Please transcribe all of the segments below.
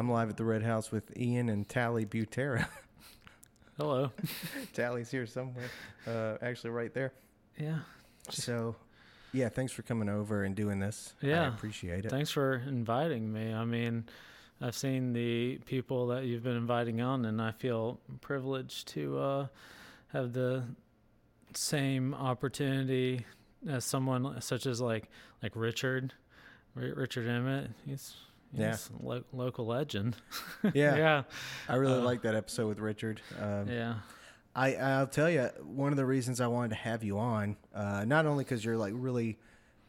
I'm live at the Red House with Ian and Tally Butera. Hello. Tally's here somewhere, uh, actually right there. Yeah. So, yeah, thanks for coming over and doing this. Yeah. I appreciate it. Thanks for inviting me. I mean, I've seen the people that you've been inviting on, and I feel privileged to uh, have the same opportunity as someone such as like like Richard, Ri- Richard Emmett. He's, Yeah. lo- local legend. Yeah, yeah, I really Uh, like that episode with Richard. Um, yeah, I I'll tell you one of the reasons I wanted to have you on, uh, not only because you're like really,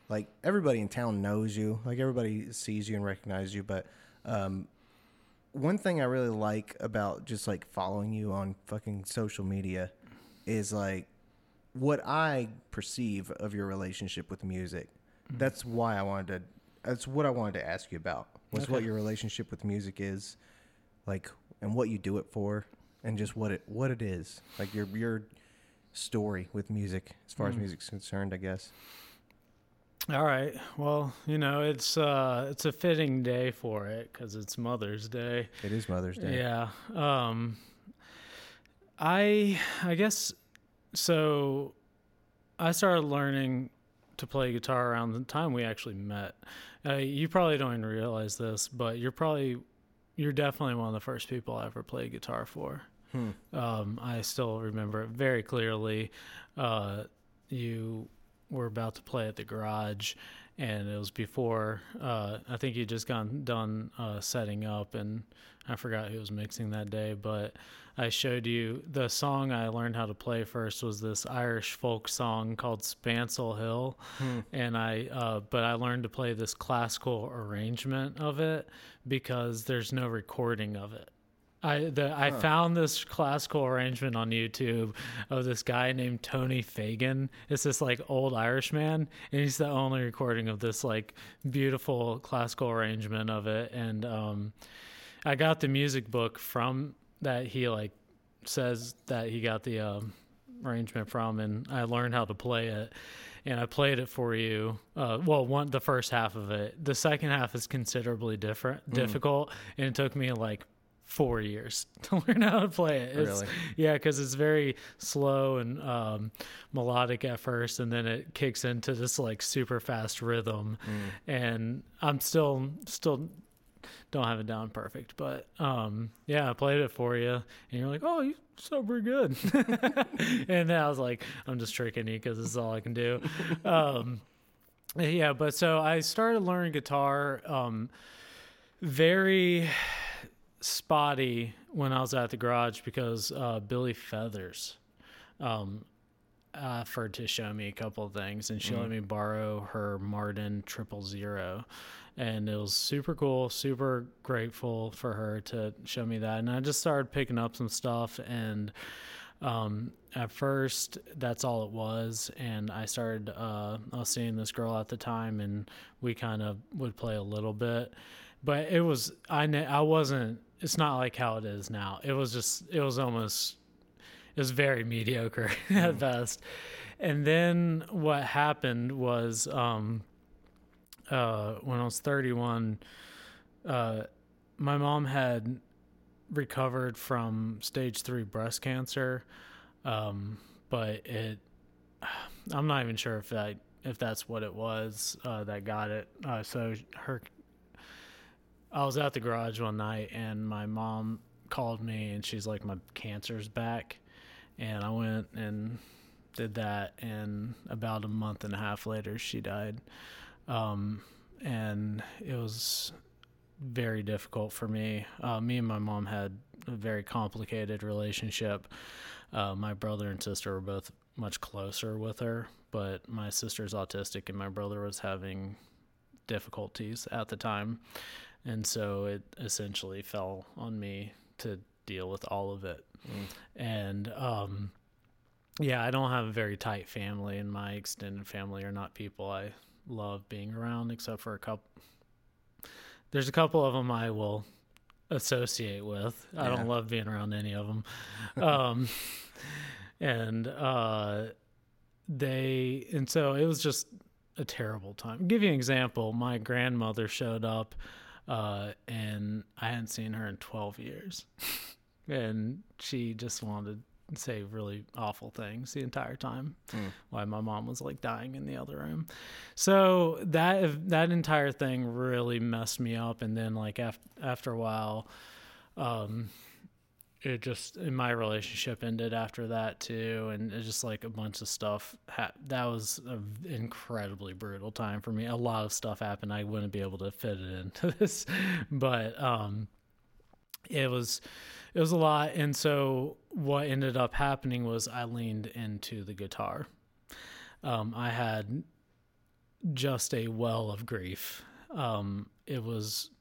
like everybody in town knows you, like everybody sees you and recognizes you, but um, one thing I really like about just like following you on fucking social media is like what I perceive of your relationship with music. That's why I wanted to. That's what I wanted to ask you about. Was what your relationship with music is, like, and what you do it for, and just what it what it is. Like your your story with music, as far as Mm. music's concerned, I guess. All right. Well, you know, it's uh, it's a fitting day for it because it's Mother's Day. It is Mother's Day. Yeah. Um I I guess so I started learning to play guitar around the time we actually met. Uh, you probably don't even realize this, but you're probably you're definitely one of the first people I ever played guitar for. Hmm. Um, I still remember it very clearly. Uh, you were about to play at the garage, and it was before. Uh, I think you just got done uh, setting up, and I forgot who was mixing that day. But I showed you the song I learned how to play first was this Irish folk song called Spancel Hill, Hmm. and I uh, but I learned to play this classical arrangement of it because there's no recording of it. I the I found this classical arrangement on YouTube of this guy named Tony Fagan. It's this like old Irish man, and he's the only recording of this like beautiful classical arrangement of it. And um, I got the music book from that he like says that he got the um, arrangement from, and I learned how to play it. And I played it for you. Uh, well, one the first half of it. The second half is considerably different, Mm. difficult, and it took me like four years to learn how to play it. It's, Really? Yeah, because it's very slow and um, melodic at first, and then it kicks into this like super fast rhythm. Mm. And I'm still still don't have it down perfect, but um, yeah, I played it for you, and you're like, "Oh, you so pretty good," and then I was like, "I'm just tricking you because this is all I can do." um, yeah, but so I started learning guitar. Um, very spotty when I was at the garage because uh, Billy Feathers um, offered to show me a couple of things, and she let me borrow her Martin Triple Zero, and it was super cool, super grateful for her to show me that, and I just started picking up some stuff and. Um, at first, that's all it was, and I started. Uh, I was seeing this girl at the time, and we kind of would play a little bit, but it was I. I wasn't. It's not like how it is now. It was just. It was almost. It was very mediocre at best, and then what happened was, um, uh, when I was thirty-one, uh, my mom had recovered from stage three breast cancer, um, but it I'm not even sure if that if that's what it was uh, that got it. Uh, so her, I was at the garage one night and my mom called me and she's like, my cancer's back, and I went and did that, and about a month and a half later she died, um, and it was very difficult for me. Uh, me and my mom had a very complicated relationship. Uh, my brother and sister were both much closer with her, but my sister's autistic and my brother was having difficulties at the time. And so it essentially fell on me to deal with all of it. Mm. And um, yeah, I don't have a very tight family, and my extended family are not people I love being around, except for a couple. There's a couple of them I will associate with. I don't love being around any of them. um, and uh, they, and so it was just a terrible time. give you an example. My grandmother showed up uh, and I hadn't seen her in 12 years, and she just wanted to say really awful things the entire time. Mm. While my mom was like dying in the other room, so that that entire thing really messed me up. And then like after after a while, um, it just in my relationship ended after that too and it's just like a bunch of stuff ha- that was an incredibly brutal time for me. A lot of stuff happened. I wouldn't be able to fit it into this but um it was it was a lot. And so what ended up happening was i leaned into the guitar. Um i had just a well of grief. Um it was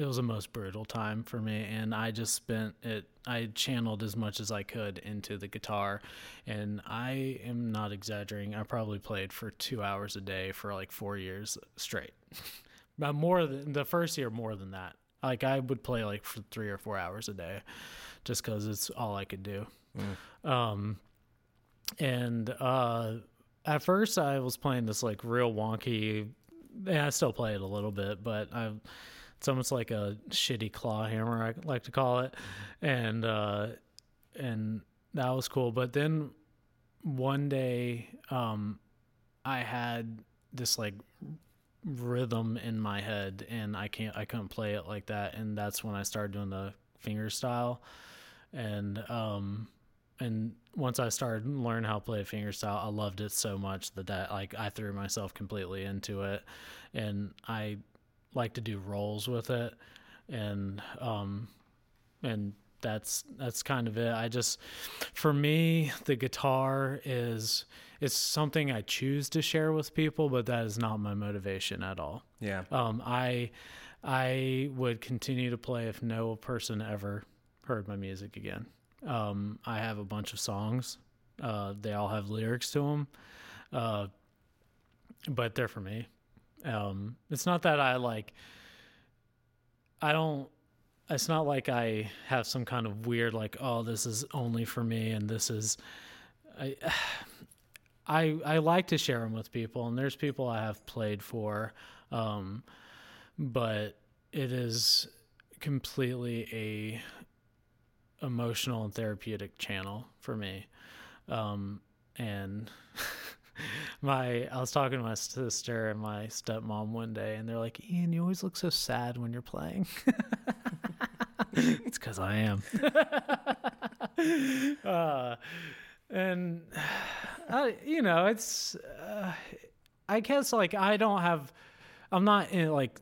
it was the most brutal time for me and i just spent it i channeled as much as i could into the guitar and i am not exaggerating i probably played for two hours a day for like four years straight. But more than the first year more than that. Like i would play like for three or four hours a day just because it's all i could do. Um and uh at first i was playing this like real wonky and i still play it a little bit but i it's almost like a shitty claw hammer i like to call it. And uh and that was cool. But then one day um i had this like rhythm in my head and i can't i couldn't play it like that. And that's when i started doing the finger style. And um and once I started learning how to play finger style, I loved it so much that that like I threw myself completely into it, and I like to do rolls with it, and um, and that's that's kind of it. I just, for me, the guitar is it's something I choose to share with people, but that is not my motivation at all. Yeah. Um, I I would continue to play if no person ever heard my music again. Um, I have a bunch of songs. Uh, they all have lyrics to them, uh, but they're for me. Um, it's not that I like. I don't. It's not like I have some kind of weird like, oh, this is only for me, and this is. I, I I like to share them with people, and there's people I have played for, um, but it is completely a emotional and therapeutic channel for me. Um, and my, I was talking to my sister and my stepmom one day, and they're like, "Ian, you always look so sad when you're playing." it's because I am. uh, and I, you know, it's, uh, I guess like I don't have, I'm not in like,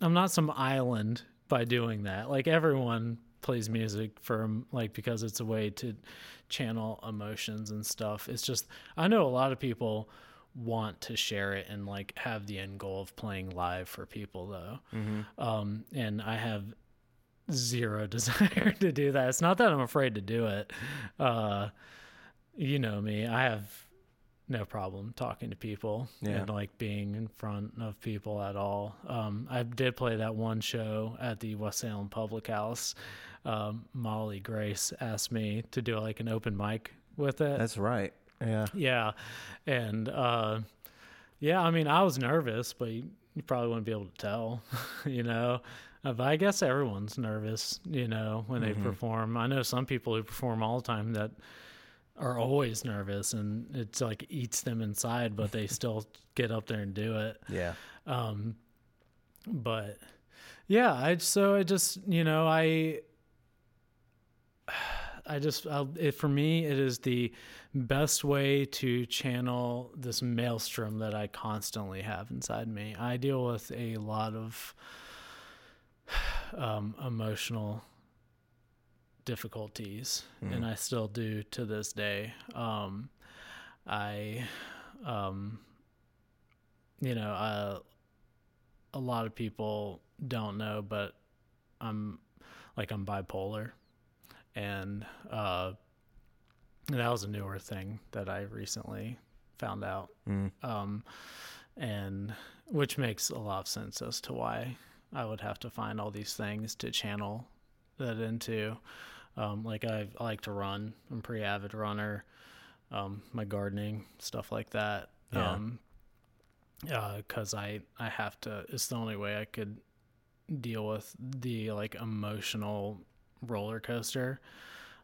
I'm not some island by doing that. Like everyone plays music for like because it's a way to channel emotions and stuff. It's just I know a lot of people want to share it and like have the end goal of playing live for people though. Mm-hmm. Um, and I have zero desire to do that. It's not that I'm afraid to do it. Uh, you know me. I have no problem talking to people Yeah. and like being in front of people at all. Um, I did play that one show at the West Salem Public House. Um, Molly Grace asked me to do like an open mic with it. That's right. Yeah. Yeah. And uh yeah, I mean I was nervous, but you, you probably wouldn't be able to tell, you know. Uh, but I guess everyone's nervous, you know, when they Mhm. perform. I know some people who perform all the time that are always nervous and it's like eats them inside, but they still get up there and do it. Yeah. Um, but yeah, I so I just you know I I just I'll, it, for me it is the best way to channel this maelstrom that I constantly have inside me. I deal with a lot of um, emotional difficulties, and I still do to this day. Um, I, um, you know, uh, a lot of people don't know, but I'm like I'm bipolar, and uh, that was a newer thing that I recently found out, Mm. um, and which makes a lot of sense as to why I would have to find all these things to channel that into. Um, like I, I like to run. I'm a pretty avid runner. Um, my gardening stuff like that. Yeah. Um, because I I have to. It's the only way I could deal with the like emotional roller coaster,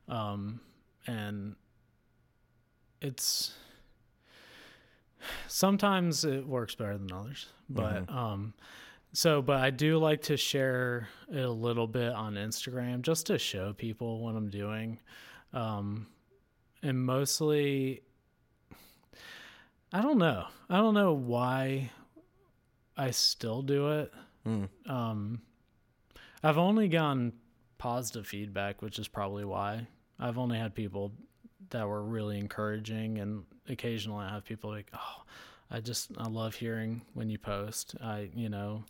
um, and it's sometimes it works better than others, but um. So, but I do like to share it a little bit on Instagram just to show people what I'm doing. Um, and mostly, I don't know. I don't know why I still do it. Mm. Um, I've only gotten positive feedback, which is probably why. I've only had people that were really encouraging, and occasionally I have people like, "Oh, I just I love hearing when you post." I, you know,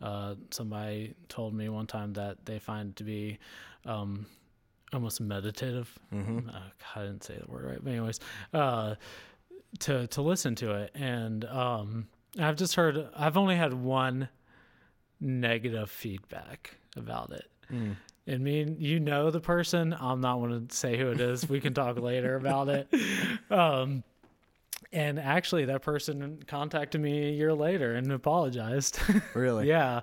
uh, somebody told me one time that they find it to be um, almost meditative. Mm-hmm. Uh, I didn't say the word right, but anyways, uh, to to listen to it, and um, I've just heard. I've only had one negative feedback about it. Mm. And me, you know the person. I'm not going to say who it is. We can talk later about it. Um, and actually, that person contacted me a year later and apologized. Really? yeah,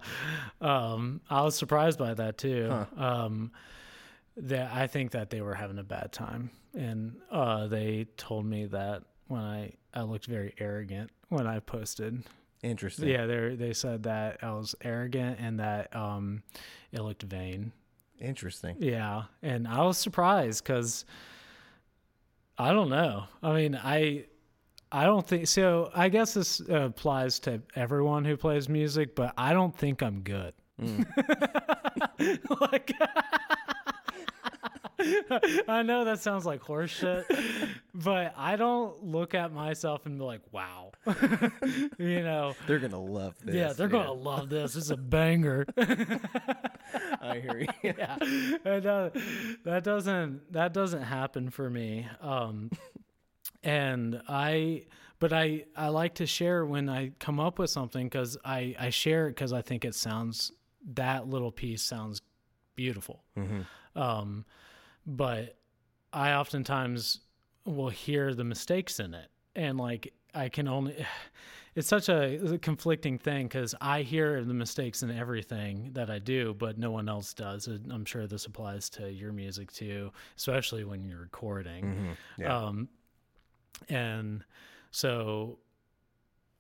um, I was surprised by that too. Huh. Um, that I think that they were having a bad time, and uh, they told me that when I I looked very arrogant when I posted. Interesting. Yeah, they they said that I was arrogant and that um, it looked vain. Interesting. Yeah, and I was surprised because I don't know. I mean, I I don't think so. I guess this applies to everyone who plays music, but I don't think I'm good. Mm. like, I know that sounds like horseshit, but I don't look at myself and be like, "Wow," you know. They're gonna love this. yeah, they're gonna love this. It's a banger. I hear you. yeah, that, uh, that doesn't that doesn't happen for me. Um, and I, but I I like to share when I come up with something because I I share it because I think it sounds that little piece sounds beautiful. Mm-hmm. Um, but I oftentimes will hear the mistakes in it, and like I can only. It's such a conflicting thing because I hear the mistakes in everything that I do, but no one else does. I'm sure this applies to your music too, especially when you're recording. Mm-hmm. Yeah. Um, and so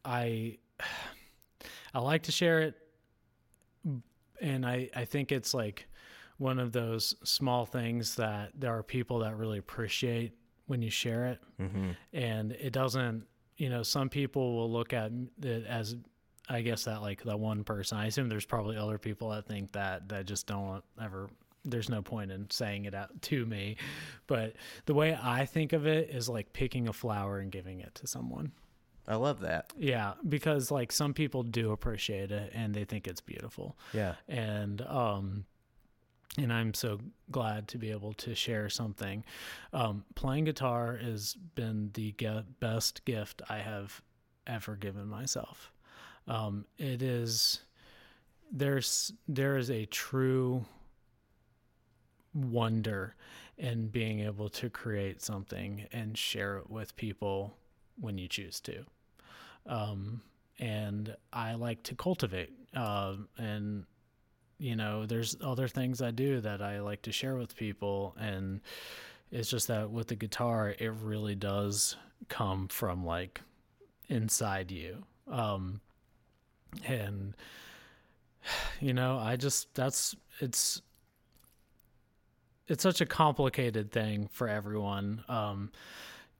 I I like to share it and I I think it's like one of those small things that there are people that really appreciate when you share it mm-hmm. and it doesn't you know some people will look at it as I guess that like the one person I assume there's probably other people that think that that just don't ever there's no point in saying it out to me but the way I think of it is like picking a flower and giving it to someone I love that. yeah because like some people do appreciate it and they think it's beautiful Yeah. and um and I'm so glad to be able to share something. Um, playing guitar has been the best gift I have ever given myself. Um, it is there's there is a true wonder in being able to create something and share it with people when you choose to. Um, and I like to cultivate uh, and you know there's other things i do that i like to share with people and it's just that with the guitar it really does come from like inside you. Um and you know i just that's it's it's such a complicated thing for everyone. Um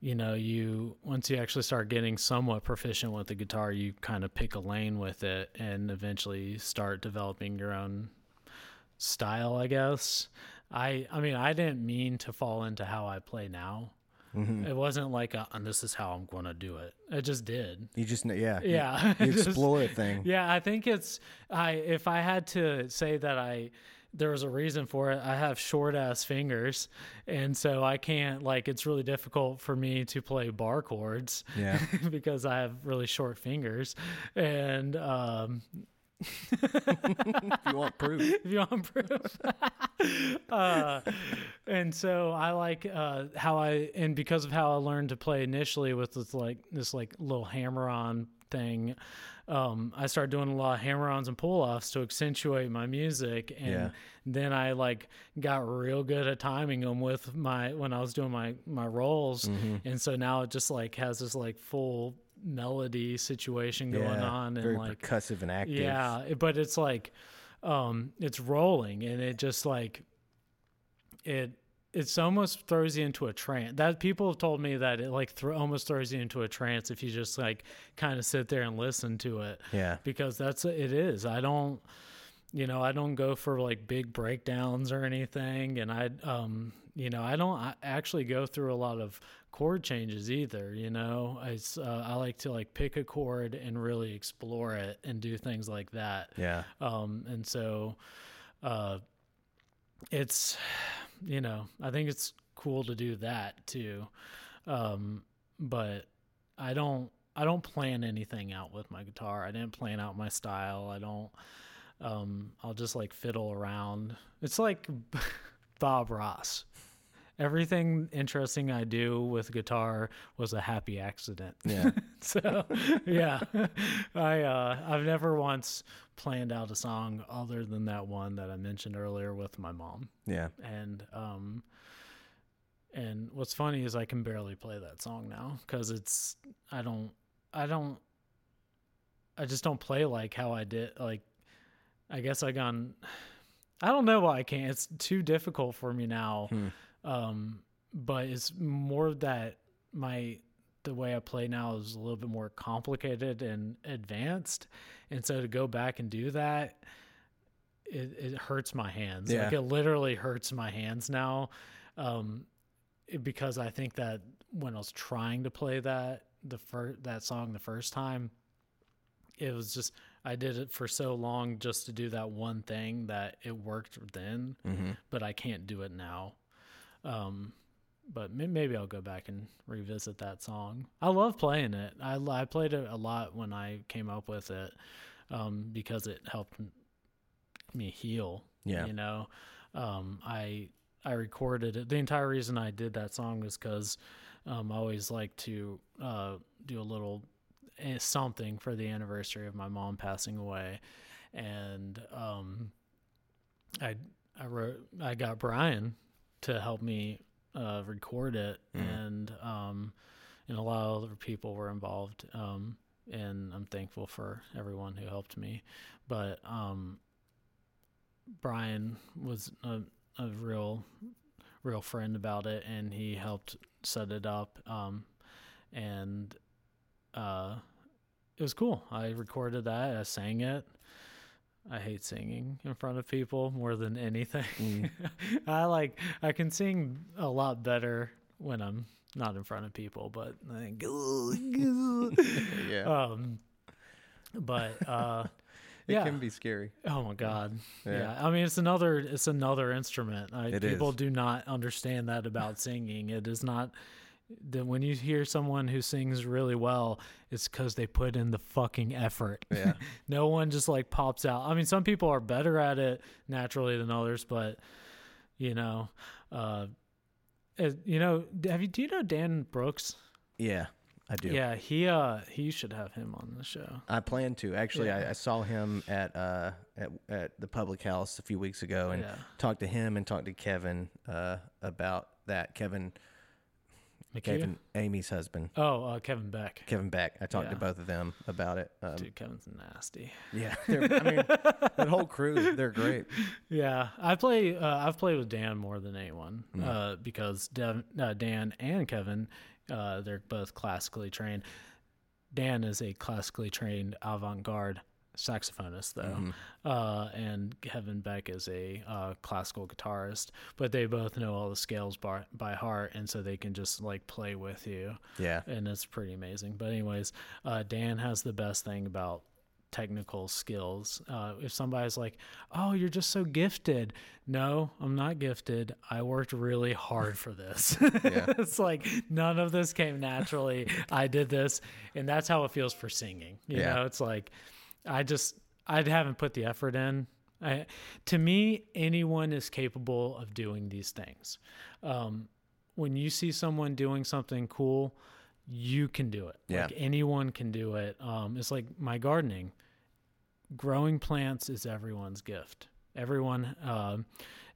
you know you once you actually start getting somewhat proficient with the guitar you kind of pick a lane with it and eventually start developing your own style i guess i i mean i didn't mean to fall into how i play now Mm-hmm. it wasn't like a, and this is how i'm going to do it it just did You just yeah. you- yeah You, Just- explore a thing. yeah i think it's i if i had to say that i there was a reason for it i have short ass fingers and so i can't like it's really difficult for me to play bar chords Yeah. because i have really short fingers and um if you want proof. if you want proof. uh, and so I like uh, how I and because of how I learned to play initially with this like this like little hammer on thing, um, I started doing a lot of hammer ons and pull offs to accentuate my music, and Yeah. then I like got real good at timing them with my when I was doing my my rolls, Mm-hmm. and so now it just like has this like full melody situation going yeah, on, and like percussive and active. yeah, but it's like um it's rolling and it just like it it's almost throws you into a trance. That people have told me that it like thro- almost throws you into a trance if you just like kind of sit there and listen to it yeah, because that's it is. I don't you know, I don't go for like big breakdowns or anything and I um you know, I don't I actually go through a lot of chord changes either, you know. It's uh, I like to like pick a chord and really explore it and do things like that. yeah, Um and so uh it's you know, I think it's cool to do that too. Um but I don't I don't plan anything out with my guitar. I didn't plan out my style. I don't um I'll just like fiddle around. It's like Bob Ross. Everything interesting I do with guitar was a happy accident. yeah. so yeah i uh i've never once planned out a song other than that one that i mentioned earlier with my mom yeah. and um and what's funny is i can barely play that song now because it's i don't i don't i just don't play like how i did like i guess i gone i don't know why i can't it's too difficult for me now Hmm. Um but it's more that my the way I play now is a little bit more complicated and advanced, and so to go back and do that, it, it hurts my hands. Like Yeah. it literally hurts my hands now, um, it- because I think that when I was trying to play that the first that song the first time, it was just I did it for so long just to do that one thing that it worked then, hmm but I can't do it now. Um, but maybe I'll go back and revisit that song. I love playing it. I, I played it a lot when I came up with it um, because it helped me heal. Yeah. You know, um, I I recorded it. The entire reason I did that song was because um, I always like to uh, do a little eh, something for the anniversary of my mom passing away, and um, I I wrote I got Brian to help me uh, record it, Mhm. and um, and a lot of other people were involved. Um, and I'm thankful for everyone who helped me. But um, Brian was a, a real real friend about it, and he helped set it up. Um, and uh, it was cool. I recorded that. I sang it. I hate singing in front of people more than anything. Mm. I like I can sing a lot better when I'm not in front of people, but I think yeah. um but uh it yeah. can be scary. oh my god. Yeah. Yeah. I mean it's another it's another instrument. I, people is. do not understand that about singing. It is not that when you hear someone who sings really well, it's because they put in the fucking effort. Yeah. no one just like pops out. I mean, some people are better at it naturally than others, but you know, uh, you know, have you do you know Dan Brooks? Yeah. I do. Yeah, he uh he should have him on the show. I plan to actually. Yeah. I, I saw him at uh at at the public house a few weeks ago and Yeah. talked to him and talked to Kevin uh about that. Kevin, Kevin, Amy's husband, Oh, uh, Kevin Beck. Kevin Beck. I talked to both of them about it. Um, Dude, Kevin's nasty. yeah, I mean that whole crew, they're great. Yeah, I play. Uh, I've played with Dan more than anyone Mm. uh, because Dev, uh, Dan and Kevin, uh, they're both classically trained. Dan is a classically trained avant-garde saxophonist, though, Mhm. uh, and Kevin Beck is a uh, classical guitarist. But they both know all the scales by, by heart, and so they can just like play with you Yeah, and it's pretty amazing. But anyways, uh, Dan has the best thing about technical skills. Uh, if somebody's like, "Oh, you're just so gifted," no, I'm not gifted. I worked really hard for this. Yeah. it's like none of this came naturally. I did this, and that's how it feels for singing. You Yeah. know, it's like I just I haven't put the effort in. I, to me, anyone is capable of doing these things. Um, when you see someone doing something cool, you can do it. Yeah. Like anyone can do it. Um, it's like my gardening. Growing plants is everyone's gift. Everyone, um,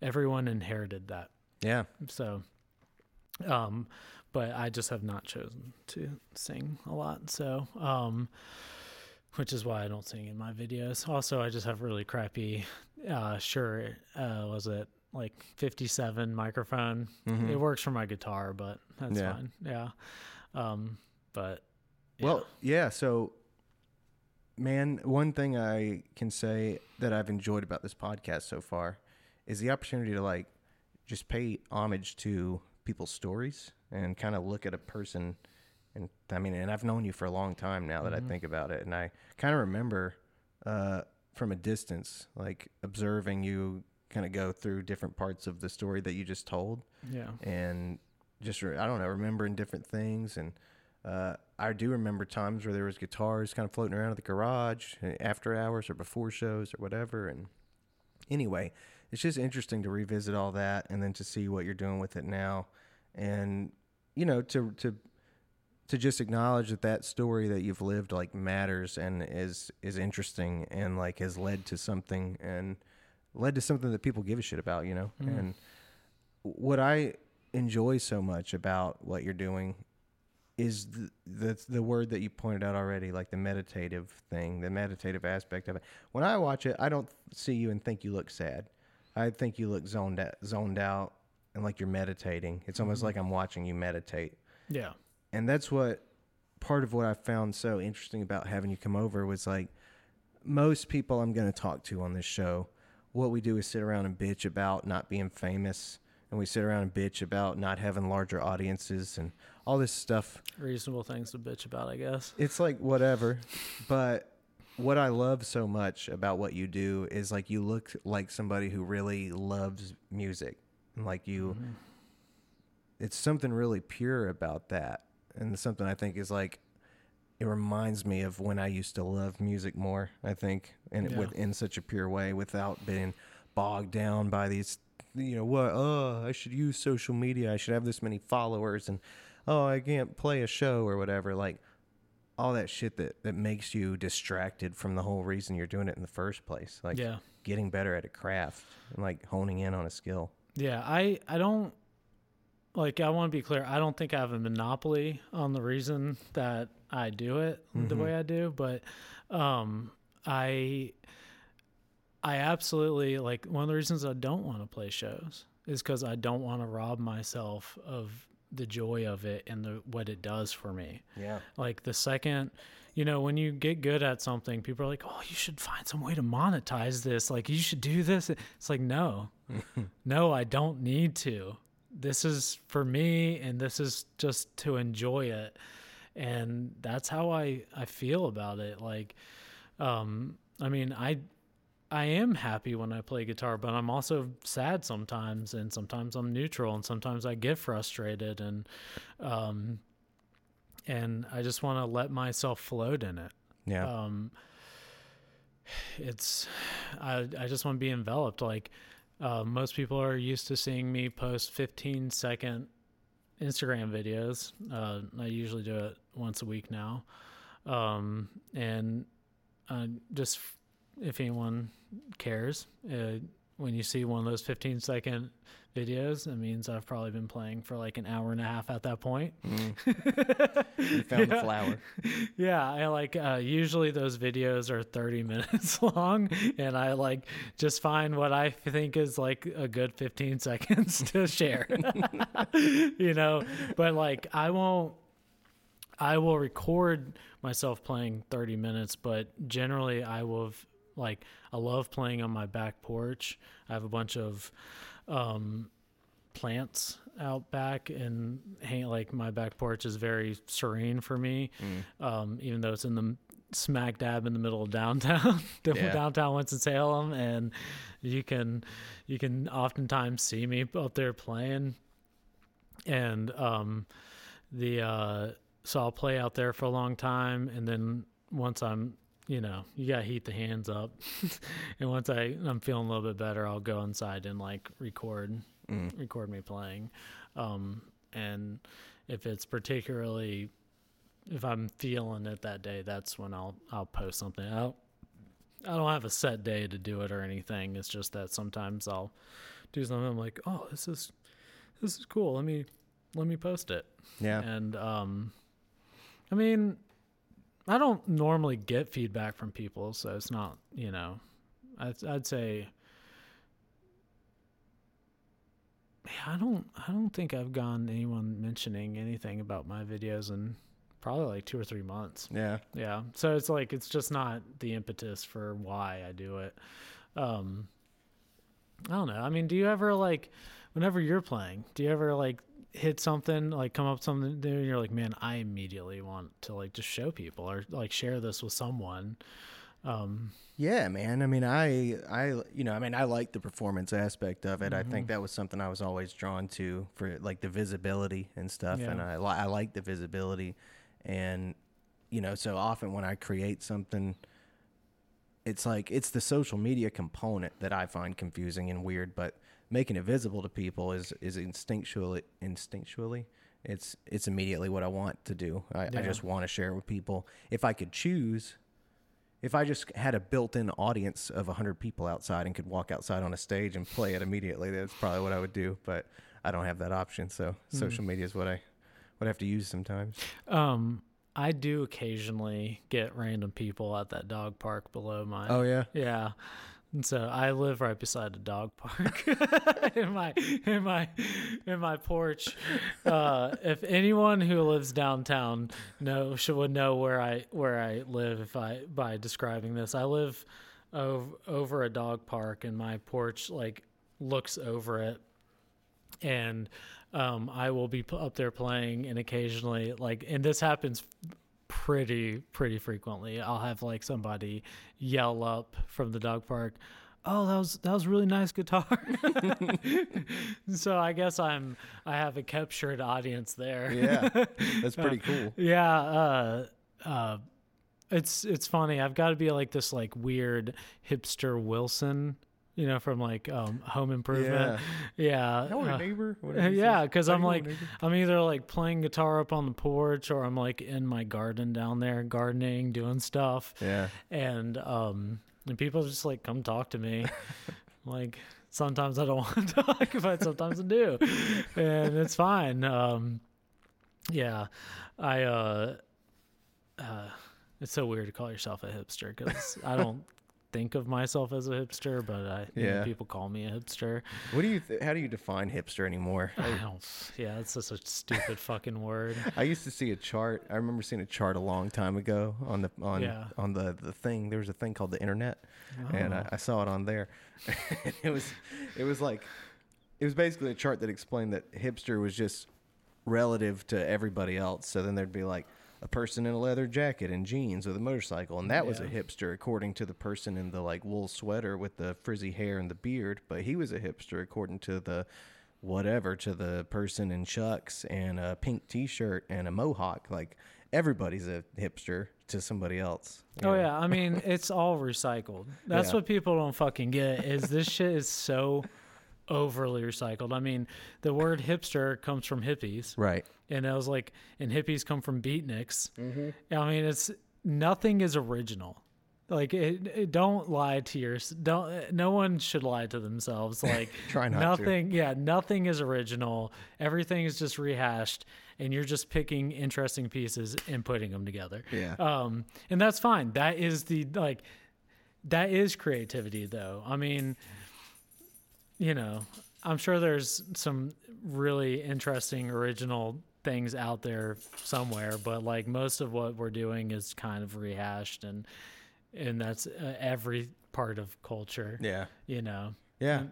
everyone inherited that. Yeah. So, um, but I just have not chosen to sing a lot. So, um, which is why I don't sing in my videos. Also, I just have really crappy, uh, Shure, uh, was it like 57 microphone? Mhm. It works for my guitar, but that's Yeah. fine. Yeah. Um, but yeah. Well, yeah. So, man, one thing I can say that I've enjoyed about this podcast so far is the opportunity to like just pay homage to people's stories and kind of look at a person. And I mean, and I've known you for a long time now that I think about it, and I kind of remember uh, from a distance, like observing you kind of go through different parts of the story that you just told yeah. and just re- I don't know, remembering different things. And uh, I do remember times where there was guitars kind of floating around at the garage uh, after hours or before shows or whatever. And anyway, it's just interesting to revisit all that and then to see what you're doing with it now, and you know to to to just acknowledge that that story that you've lived like matters and is is interesting and like has led to something and led to something that people give a shit about, you know. Mm. And what I enjoy so much about what you're doing is the, the the word that you pointed out already, like the meditative thing, the meditative aspect of it. When I watch it, I don't see you and think you look sad. I think you look zoned out, zoned out, and like you're meditating. It's almost like I'm watching you meditate Yeah. And that's what part of what I found so interesting about having you come over was like most people I'm going to talk to on this show, what we do is sit around and bitch about not being famous, and we sit around and bitch about not having larger audiences and all this stuff. Reasonable things to bitch about, I guess. It's like whatever, but what I love so much about what you do is like you look like somebody who really loves music, and like you Mhm. it's something really pure about that and something i think is like it reminds me of when i used to love music more i think and Yeah. with in such a pure way without being bogged down by these you know what oh i should use social media i should have this many followers and oh i can't play a show or whatever like all that shit that that makes you distracted from the whole reason you're doing it in the first place like yeah. getting better at a craft and like honing in on a skill Yeah, I I don't like I want to be clear. I don't think I have a monopoly on the reason that I do it the Mhm. way I do, but um I I absolutely like one of the reasons I don't want to play shows is cuz I don't want to rob myself of the joy of it and the what it does for me. yeah Like the second, you know, when you get good at something, people are like, "Oh, you should find some way to monetize this. Like you should do this." It's like, "No. no, I don't need to. This is for me and this is just to enjoy it." And that's how I I feel about it. Like um I mean, I I am happy when I play guitar, but I'm also sad sometimes, and sometimes I'm neutral, and sometimes I get frustrated, and um, and I just want to let myself float in it. yeah Um, it's I I just want to be enveloped. Like uh, most people are used to seeing me post 15 second Instagram videos. Uh, I usually do it once a week now, um, and uh, just if anyone cares, uh, when you see one of those 15 second videos, it means I've probably been playing for like an hour and a half at that point. Mm. you found the flower Yeah, I like uh usually those videos are 30 minutes long and I like just find what I think is like a good 15 seconds to share. you know, but like I won't I will record myself playing 30 minutes, but generally I will like I love playing on my back porch. I have a bunch of um plants out back and hang like my back porch is very serene for me Mm. um, even though it's in the smack dab in the middle of downtown, Yeah. downtown Winston Salem, and you can you can oftentimes see me up there playing, and um, the uh, so I'll play out there for a long time, and then once I'm you know, you gotta heat the hands up. and once I I'm feeling a little bit better, I'll go inside and like record Mm. record me playing. Um, and if it's particularly if I'm feeling it that day, that's when I'll I'll post something. I don't, I don't have a set day to do it or anything. It's just that sometimes I'll do something. I'm like, oh, this is this is cool. Let me let me post it. Yeah. And um, I mean, I don't normally get feedback from people, so it's not you know, I'd I'd say. I don't. I don't think I've gotten anyone mentioning anything about my videos in probably like two or three months. Yeah. Yeah. So it's like it's just not the impetus for why I do it. Um I don't know. I mean, do you ever like whenever you're playing, do you ever like hit something, like come up something and you're like, Man, I immediately want to like just show people or like share this with someone. Um Yeah, man. I mean, I, I, you know, I mean, I like the performance aspect of it. I Mm-hmm. think that was something I was always drawn to for like the visibility and stuff. And I, I like the visibility, and you know, so often when I create something, it's like it's the social media component that I find confusing and weird. But making it visible to people is is instinctually instinctually. It's it's immediately what I want to do. I, I just want to share it with people. If I could choose, if I just had a built-in audience of 100 people outside and could walk outside on a stage and play it immediately, that's probably what I would do, but I don't have that option, so Hmm. social media is what I would have to use sometimes. um I do occasionally get random people at that dog park below my Oh yeah. Yeah. And so I live right beside a dog park in my in my in my porch. Uh, if anyone who lives downtown know should would know where I where I live if I by describing this. I live over over a dog park and my porch like looks over it and um, I will be up there playing, and occasionally, like, and this happens pretty pretty frequently. I'll have like somebody yell up from the dog park, "Oh, that was that was really nice guitar." so I guess I'm I have a captured audience there. Yeah. That's pretty cool. Yeah, uh, uh, it's it's funny. I've got to be like this like weird hipster Wilson, you know, from like um, Home Improvement. Yeah, uh, neighbor. yeah, because I'm like I'm either like playing guitar up on the porch or I'm like in my garden down there gardening, doing stuff, Yeah. and um, and people just like come talk to me, like. Sometimes I don't want to talk, but sometimes I do, and it's fine. Um, yeah, I. uh uh, It's so weird to call yourself a hipster because I don't think of myself as a hipster, but I, Yeah. people call me a hipster. What do you? Th- how do you define hipster anymore? I don't. Yeah, it's just a stupid fucking word. I used to see a chart. I remember seeing a chart a long time ago on the on Yeah. on the the thing. There was a thing called the internet, and I, oh. I saw it on there. it was it was like it was basically a chart that explained that hipster was just relative to everybody else. So then there'd be like a person in a leather jacket and jeans with a motorcycle, and that was a hipster according to the person in the like wool sweater with the frizzy hair and the beard. But he was a hipster according to the whatever to the person in chucks and a pink t-shirt and a mohawk. Like everybody's a hipster to somebody else. Oh know? yeah, I mean it's all recycled. That's Yeah. what people don't fucking get. Is this shit is so overly recycled. I mean, the word hipster comes from hippies, Right. and I was like, and hippies come from beatniks. Mm-hmm. I mean, it's nothing is original. Like, it, it- don't lie to your don't. No one should lie to themselves. Like, Try not to. nothing. Yeah, nothing is original. Everything is just rehashed, and you're just picking interesting pieces and putting them together. Yeah. Um, and that's fine. That is the like, that is creativity, though. I mean, you know, I'm sure there's some really interesting original things out there somewhere, but like most of what we're doing is kind of rehashed and and that's uh, every part of culture, Yeah. you know. Yeah.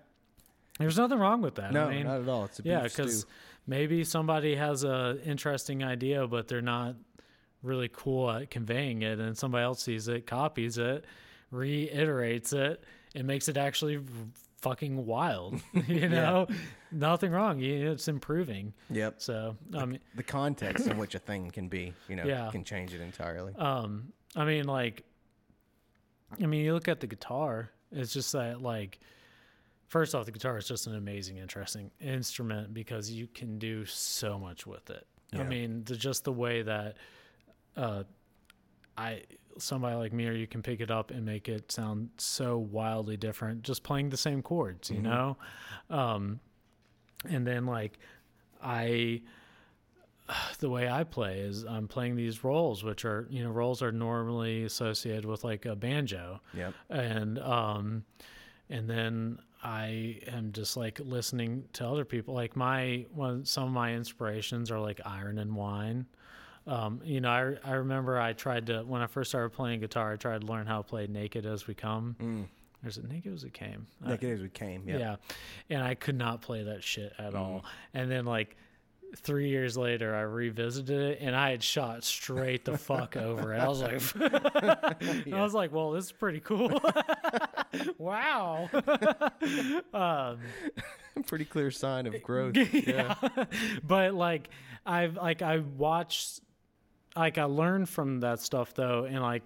There's nothing wrong with that. No, I mean, not at all. It's a yeah, because maybe somebody has a interesting idea, but they're not really cool at conveying it, and somebody else sees it, copies it, reiterates it, and makes it actually fucking wild. you know, nothing wrong. It's improving. Yep. So I mean, The context in which a thing can be, you know, Yeah. can change it entirely. um, I mean, like, I mean, you look at the guitar, it's just that like first off the guitar is just an amazing interesting instrument because you can do so much with it. I mean, the, just the way that uh I somebody like me or you can pick it up and make it sound so wildly different just playing the same chords, you Mhm. know? Um and then like I the way I play is I'm playing these rolls, which are you know rolls are normally associated with like a banjo, Yep. and um, and then I am just like listening to other people. Like my one, some of my inspirations are like Iron and Wine. Um, you know, I I remember I tried to when I first started playing guitar, I tried to learn how to play Naked as We Come. Mm. Or is it Naked as We Came? I- Like it is, we came. Yeah. yeah. And I could not play that shit at Mhm. all. And then like three years later I revisited it and I had shot straight the fuck over it. I was like I was like, well, this is pretty cool. wow. um Pretty clear sign of growth. yeah. but like I've like I watched like I learned from that stuff though and like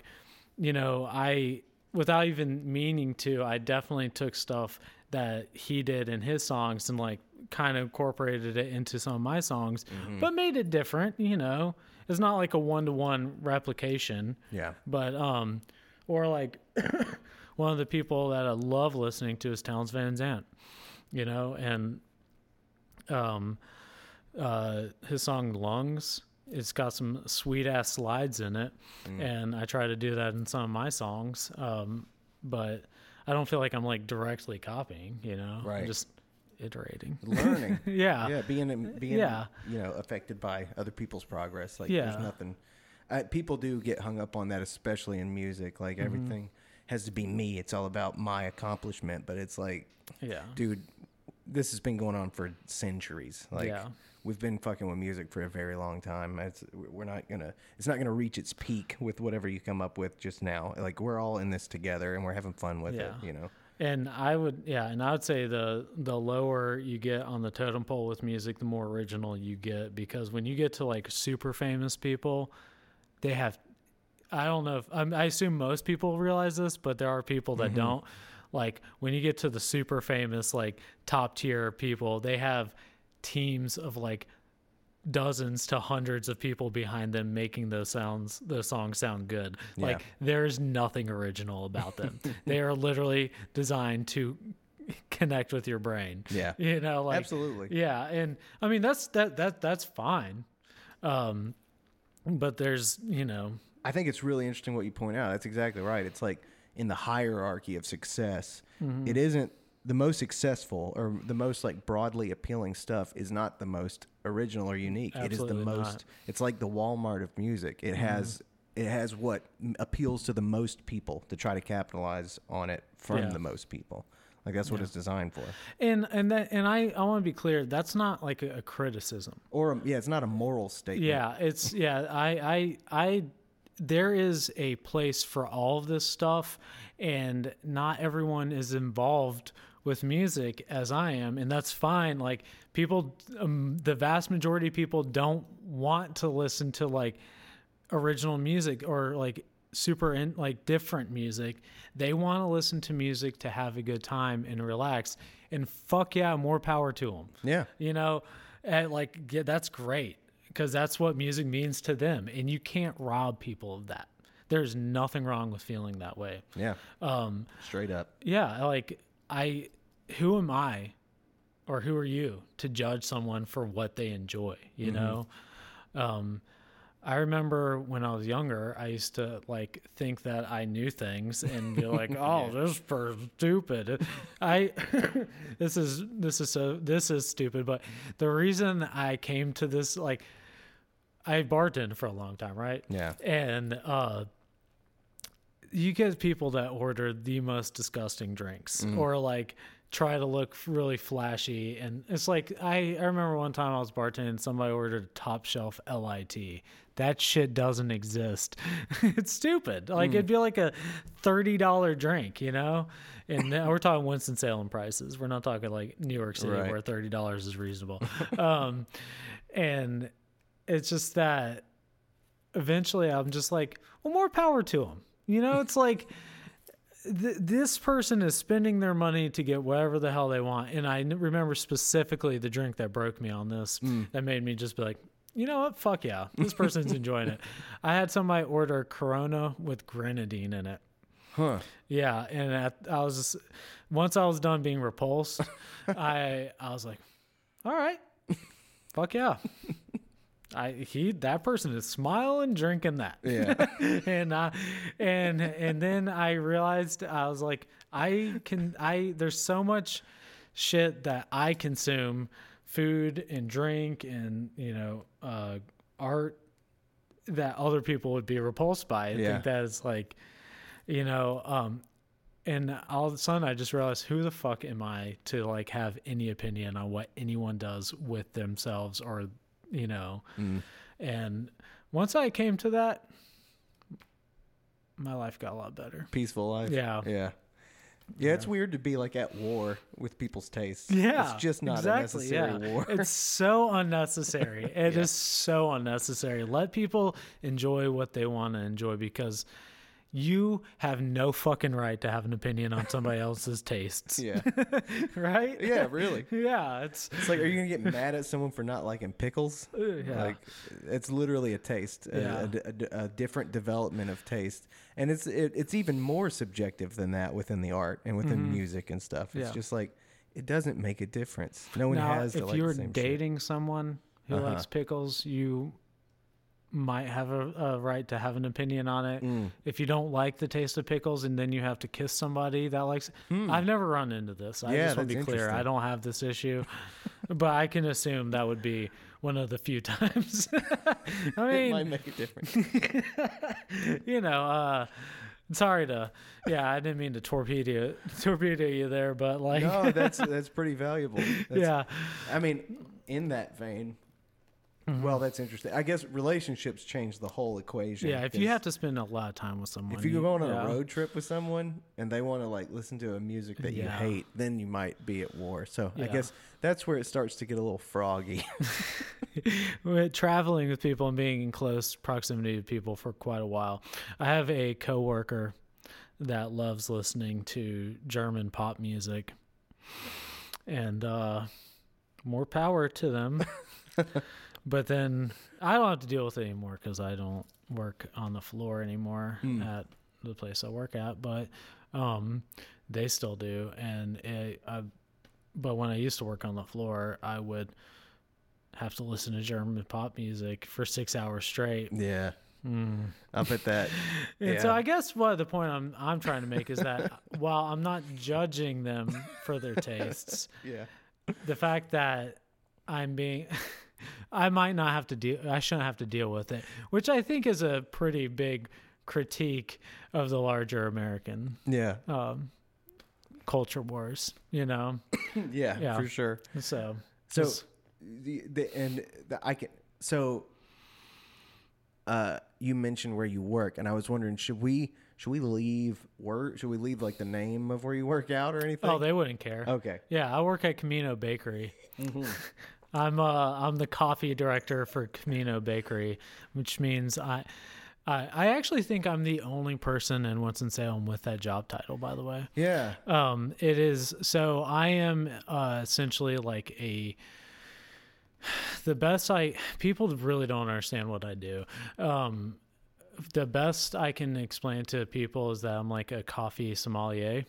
you know I without even meaning to I definitely took stuff that he did in his songs and like kind of incorporated it into some of my songs but made it different you know? It's not like a one-to-one replication Yeah. but um or like one of the people that I love listening to is Townes Van Zandt, you know, and um uh his song Lungs, it's got some sweet ass slides in it Mm. and I try to do that in some of my songs. Um but I don't feel like I'm like directly copying, you know. I'm Right. just iterating. Learning. yeah. yeah, being being Yeah. you know affected by other people's progress. Like Yeah. there's nothing. I, people do get hung up on that, especially in music. Like Mm-hmm. everything has to be me. It's all about my accomplishment. But it's like, Yeah. dude, this has been going on for centuries. Like Yeah. We've been fucking with music for a very long time. It's, we're not gonna. It's not gonna reach its peak with whatever you come up with just now. Like we're all in this together and we're having fun with Yeah. it. You know. And I would, yeah, and I would say the the lower you get on the totem pole with music, the more original you get. Because when you get to like super famous people, they have, I don't know if I assume most people realize this, but there are people that mm-hmm. don't. Like when you get to the super famous, like top tier people, they have teams of like dozens to hundreds of people behind them making those sounds those songs sound good Yeah. like there's nothing original about them they are literally designed to connect with your brain Yeah. you know like Absolutely. yeah and i mean that's that that that's fine um but there's you know I think it's really interesting what you point out. That's exactly right. It's like in the hierarchy of success, Mm-hmm. it isn't the most successful or the most like broadly appealing stuff is not the most original or unique. it is the Absolutely most not. It's like the Walmart of music. It mm-hmm. has it has what appeals to the most people to try to capitalize on it from Yeah. the most people. Like that's what it's designed for. and and that and i i want to be clear that's not like a, a criticism Or yeah, it's not a moral statement. Yeah, it's yeah. I I I there is a place for all of this stuff, and not everyone is involved with music as I am, and that's fine. Like people, um, the vast majority of people don't want to listen to like original music or like super in like different music. They want to listen to music to have a good time and relax. And fuck yeah, more power to them Yeah. you know and like yeah, that's great because that's what music means to them and you can't rob people of that there's nothing wrong with feeling that way Yeah. um Straight up. yeah like i who am i or who are you to judge someone for what they enjoy you know um I remember when I was younger, I used to like think that I knew things and be like, "Oh, this person's stupid." I this is this is so this is stupid, but the reason I came to this like I bartended for a long time, right? Yeah. And uh you get people that order the most disgusting drinks or like try to look really flashy and it's like I, I remember one time I was bartending somebody ordered a top shelf LIT. That shit doesn't exist. it's stupid. Like it'd be like a thirty dollar drink, you know? And now we're talking Winston Salem prices. We're not talking like New York City Right. where thirty dollars is reasonable. um and it's just that eventually I'm just like, well, more power to them. You know, it's like th- this person is spending their money to get whatever the hell they want. And I n- remember specifically the drink that broke me on this mm. that made me just be like, you know what? Fuck yeah. This person's enjoying it. I had somebody order Corona with grenadine in it. Huh. Yeah, and at, I was just, once I was done being repulsed, I I was like, all right, fuck yeah. I he that person is smiling drinking that. Yeah. and uh, and and then I realized I was like I can I there's so much shit that I consume food and drink and you know uh, art that other people would be repulsed by. I Yeah. think that is like you know um and all of a sudden I just realized who the fuck am I to like have any opinion on what anyone does with themselves or you know mm. and once I came to that my life got a lot better. Peaceful life. Yeah. Yeah. Yeah, it's weird to be like at war with people's tastes. Yeah, It's just not exactly, a necessary yeah. war. It's so unnecessary. It is Yeah. so unnecessary. Let people enjoy what they want to enjoy because you have no fucking right to have an opinion on somebody else's tastes. yeah. Right? Yeah, really. Yeah, it's It's like, are you gonna get mad at someone for not liking pickles? yeah. Like, it's literally a taste, a- Yeah. a, a- a different development of taste, and it's it, it's even more subjective than that within the art and within music and stuff. It's Mm-hmm. Yeah. just like it doesn't make a difference. No one now, has to if like you're same shit. dating someone who Uh-huh. likes pickles, you might have a, a right to have an opinion on it. Mm. If you don't like the taste of pickles and then you have to kiss somebody that likes it. I've never run into this. I. Yeah, just want to be clear. I don't have this issue. but I can assume that would be one of the few times. I It mean, might make a difference. you know, uh sorry to yeah, I didn't mean to torpedo torpedo you there, but like no, that's that's pretty valuable. That's, yeah. I mean, in that vein, Mm-hmm. well, that's interesting. I guess relationships change the whole equation. Yeah, if you have to spend a lot of time with someone. if you go on yeah. a road trip with someone and they want to like listen to a music that you hate, then you might be at war. So I guess that's where it starts to get a little froggy. traveling with people and being in close proximity to people for quite a while. I have a coworker that loves listening to German pop music, and uh, more power to them. but then I don't have to deal with it anymore because I don't work on the floor anymore at the place I work at. But um, they still do, and it, I, but when I used to work on the floor, I would have to listen to German pop music for six hours straight. yeah. I bet that. And so I guess what the point I'm I'm trying to make is that while I'm not judging them for their tastes, Yeah. the fact that I'm being I might not have to deal I shouldn't have to deal with it, which I think is a pretty big critique of the larger American Yeah. um, culture wars, you know. Yeah. Yeah. For sure. So So the, the and the, I can so uh you mentioned where you work and I was wondering should we should we leave work should we leave like the name of where you work out or anything? oh, they wouldn't care. okay. Yeah, I work at Camino Bakery. Mm-hmm. I'm uh I'm the coffee director for Camino Bakery, which means I I I actually think I'm the only person in Winston Salem with that job title. By the way, Yeah. um, it is so I am uh, essentially like a the best I people really don't understand what I do. Um, the best I can explain to people is that I'm like a coffee sommelier.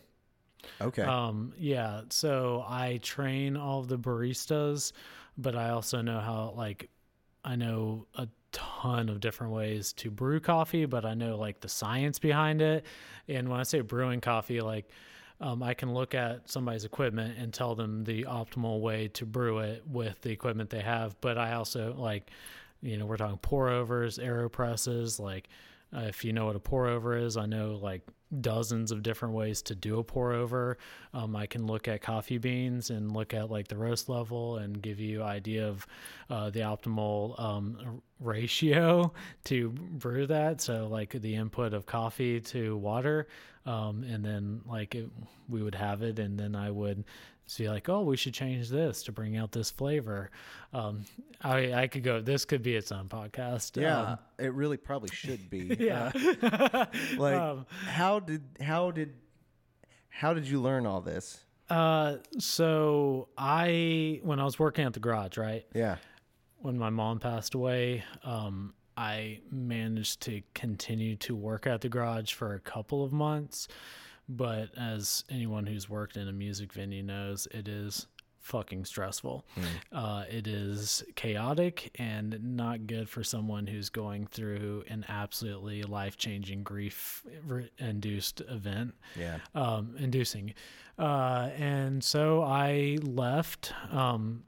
Okay. Um, yeah, so I train all of the baristas, but I also know how like I know a ton of different ways to brew coffee, but I know like the science behind it. And when I say brewing coffee, like um, I can look at somebody's equipment and tell them the optimal way to brew it with the equipment they have. But I also like, you know, we're talking pour overs, aeropresses. Like, uh, if you know what a pour over is, I know like dozens of different ways to do a pour over. Um, I can look at coffee beans and look at like the roast level and give you idea of uh, the optimal um, ratio to brew that. So like the input of coffee to water, um, and then like it, we would have it, and then I would see like, oh, we should change this to bring out this flavor. Um, I I could go. This could be its own podcast. yeah. Um, it really probably should be. yeah. Uh, like Um, how did how did how did you learn all this? Uh, so I when I was working at the garage, right? Yeah. When my mom passed away, um, I managed to continue to work at the garage for a couple of months. But as anyone who's worked in a music venue knows, it is fucking stressful. Uh, it is chaotic and not good for someone who's going through an absolutely life changing grief induced event Yeah. um, inducing. Uh, and so I left. Um,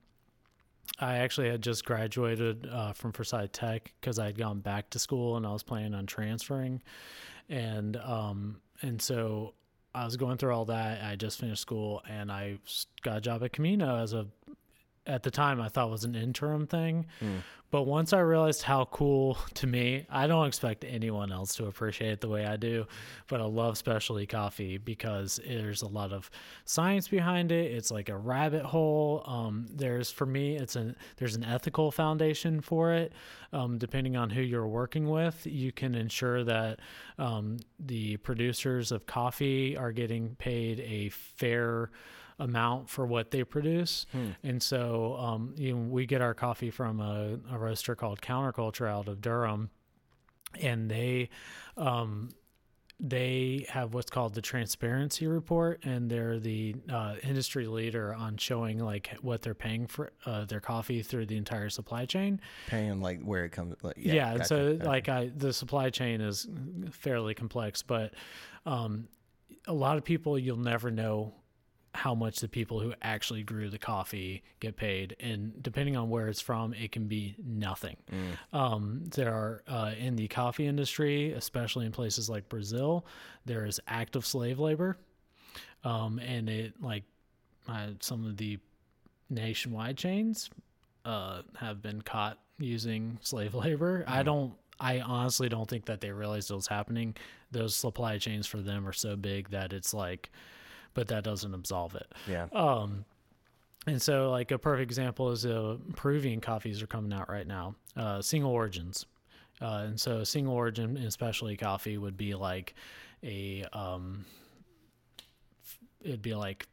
I actually had just graduated uh, from Forsyth Tech because I had gone back to school and I was planning on transferring, and um, and so I was going through all that. I just finished school and I got a job at Camino as a at the time I thought was an interim thing. But once I realized how cool to me, I don't expect anyone else to appreciate it the way I do, but I love specialty coffee because there's a lot of science behind it. It's like a rabbit hole. Um, there's for me, it's an there's an ethical foundation for it. Um, depending on who you're working with, you can ensure that um, the producers of coffee are getting paid a fair amount for what they produce. And so um, you know, we get our coffee from a, a roaster called Counterculture out of Durham, and they um, they have what's called the transparency report and they're the uh, industry leader on showing like what they're paying for uh, their coffee through the entire supply chain Paying like where it comes. Like, yeah, yeah. gotcha, so gotcha. like I the supply chain is fairly complex, but um, a lot of people you'll never know how much the people who actually grew the coffee get paid, and depending on where it's from, it can be nothing. Um, there are uh, in the coffee industry, especially in places like Brazil, there is active slave labor, um, and it like uh, some of the nationwide chains uh, have been caught using slave labor. I don't. I honestly don't think that they realized it was happening. Those supply chains for them are so big that it's like, but that doesn't absolve it. yeah. Um, and so like a perfect example is uh, Peruvian coffees are coming out right now, uh, single origins. Uh, and so single origin especially coffee would be like a, um, it'd be like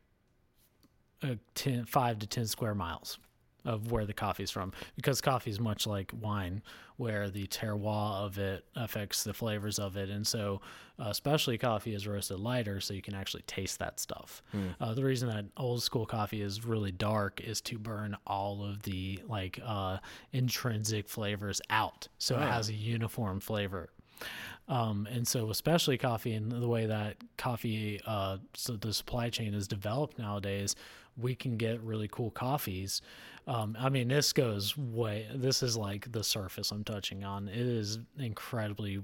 a 10, five to 10 square miles of where the coffee's from because coffee is much like wine where the terroir of it affects the flavors of it. And so uh, specialty coffee is roasted lighter so you can actually taste that stuff. Uh, the reason that old school coffee is really dark is to burn all of the like uh, intrinsic flavors out so it has a uniform flavor. Um, and so, especially coffee and the way that coffee, uh, so the supply chain is developed nowadays, we can get really cool coffees. Um, I mean, this goes way, this is like the surface I'm touching on. It is incredibly,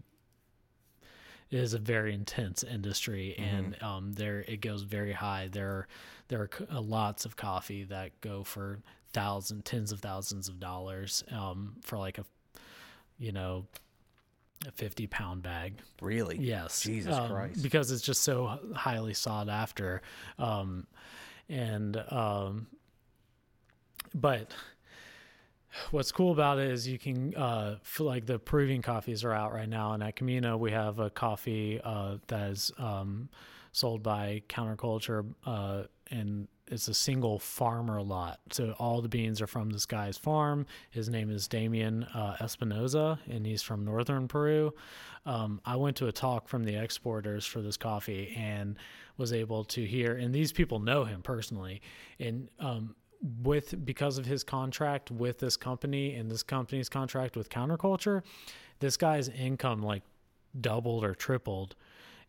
it is a very intense industry and um, there it goes very high. There, there are uh, lots of coffee that go for thousands, tens of thousands of dollars um, for like a, you know, a 50 pound bag. Really? Yes. Jesus um, Christ. Because it's just so highly sought after. Um, and, um, but what's cool about it is you can, uh, like the Peruvian coffees are out right now. And at Camino, we have a coffee, uh, that is, um, sold by Counterculture, uh, and it's a single farmer lot. So all the beans are from this guy's farm. His name is Damien uh, Espinoza, and he's from northern Peru. Um, I went to a talk from the exporters for this coffee and was able to hear, and these people know him personally, and um, with because of his contract with this company and this company's contract with Counterculture, this guy's income like doubled or tripled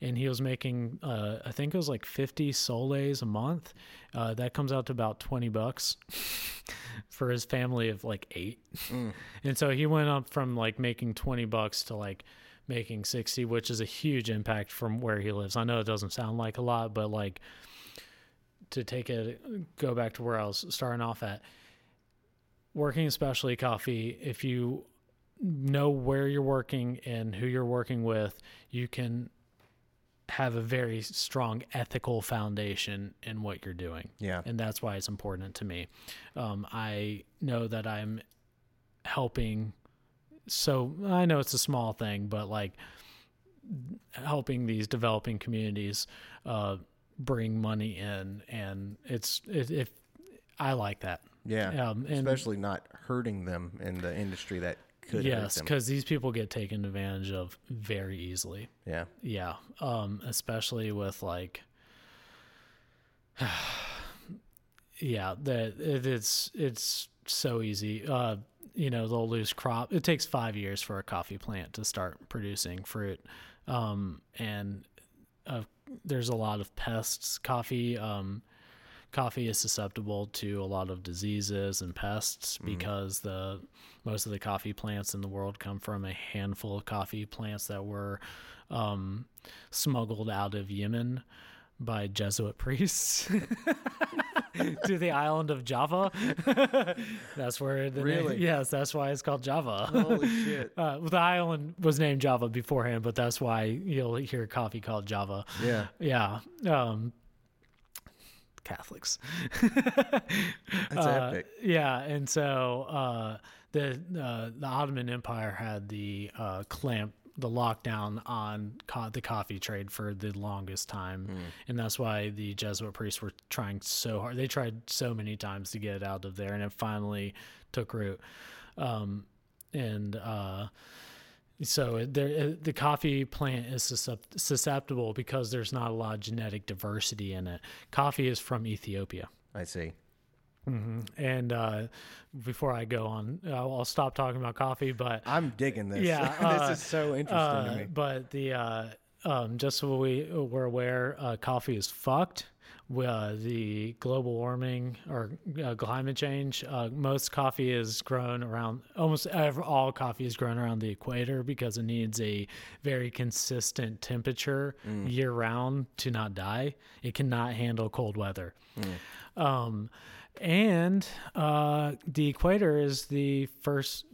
and he was making uh, I think it was like 50 soles a month. Uh, that comes out to about 20 bucks for his family of like 8. And so he went up from like making 20 bucks to like making 60, which is a huge impact from where he lives. I know it doesn't sound like a lot, but like to take it go back to where I was starting off at working especially coffee if you know where you're working and who you're working with, you can have a very strong ethical foundation in what you're doing. Yeah. And that's why it's important to me. Um, I know that I'm helping. So I know it's a small thing, but like helping these developing communities uh, bring money in, and it's it, if I like that. Yeah. Um, Especially not hurting them in the industry that could yes, because these people get taken advantage of very easily. Yeah. Yeah, um, especially with like, yeah, that it, it's it's so easy. Uh, you know, they'll lose crop. It takes five years for a coffee plant to start producing fruit, um, and uh, there's a lot of pests. Coffee, um, coffee is susceptible to a lot of diseases and pests because the most of the coffee plants in the world come from a handful of coffee plants that were um, smuggled out of Yemen by Jesuit priests to the island of Java. that's where the name- Really? yes, that's why it's called Java. Holy shit. Uh, the island was named Java beforehand, but that's why you'll hear coffee called Java. Yeah. Yeah. Um, Catholics. That's Uh, epic. Yeah, and so uh, the uh, the Ottoman Empire had the uh, clamp, the lockdown on co- the coffee trade for the longest time, and that's why the Jesuit priests were trying so hard. They tried so many times to get it out of there, and it finally took root. Um, and uh, so it, there, it, the coffee plant is susceptible because there's not a lot of genetic diversity in it. Coffee is from Ethiopia. I see. And uh, before I go on, I'll, stop talking about coffee. But I'm digging this. Yeah, uh, this is so interesting uh, to me. but the uh, um, just so we we're aware, uh, coffee is fucked. Uh, the global warming or uh, climate change. Uh, most coffee is grown around almost ever, all coffee is grown around the equator because it needs a very consistent temperature year round to not die. It cannot handle cold weather. Um, and uh, the equator is the first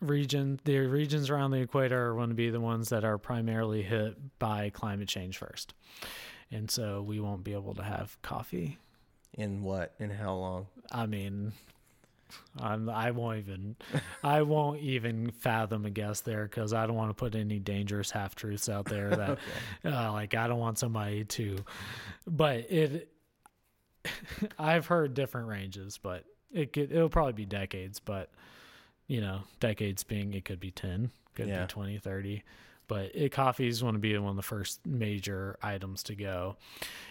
region. The regions around the equator are going to be the ones that are primarily hit by climate change first. And so we won't be able to have coffee. In what? In how long? I mean, I'm, I won't even, I won't even fathom a guess there because I don't want to put any dangerous half truths out there that, uh, like, I don't want somebody to, but it, I've heard different ranges, but it could, it'll probably be decades, but you know, decades being, it could be 10, could Yeah. be 20, 30. But it, coffees want to be one of the first major items to go.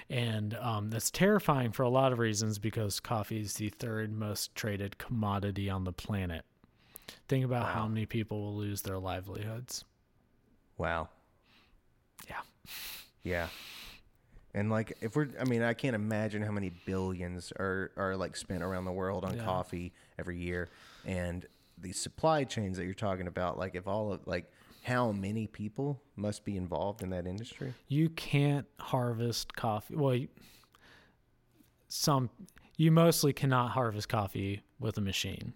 And um, that's terrifying for a lot of reasons because coffee is the third most traded commodity on the planet. Think about how many people will lose their livelihoods. Wow. Yeah. Yeah. And like if we're I mean, I can't imagine how many billions are are like spent around the world on Yeah. coffee every year. And the supply chains that you're talking about, like if all of like how many people must be involved in that industry? You can't harvest coffee. Well, you, some you mostly cannot harvest coffee with a machine.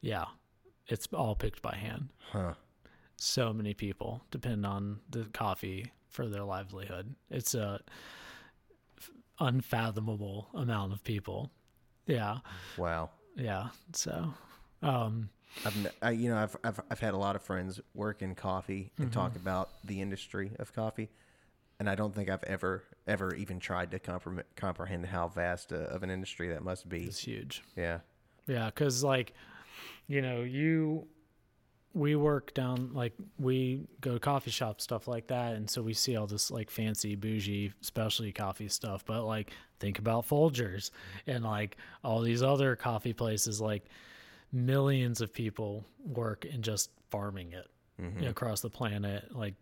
Yeah, it's all picked by hand. Huh. So many people depend on the coffee for their livelihood. It's a unfathomable amount of people. Yeah, Wow. yeah. So, um, I've I, you know I've, I've I've had a lot of friends work in coffee and talk about the industry of coffee, and I don't think I've ever ever even tried to compre- comprehend how vast uh, of an industry that must be. it's huge. Yeah. Yeah, because like, you know, you, we work down like we go to coffee shops stuff like that, and so we see all this like fancy bougie specialty coffee stuff. But like, think about Folgers and like all these other coffee places. Like, millions of people work in just farming it know, across the planet. Like,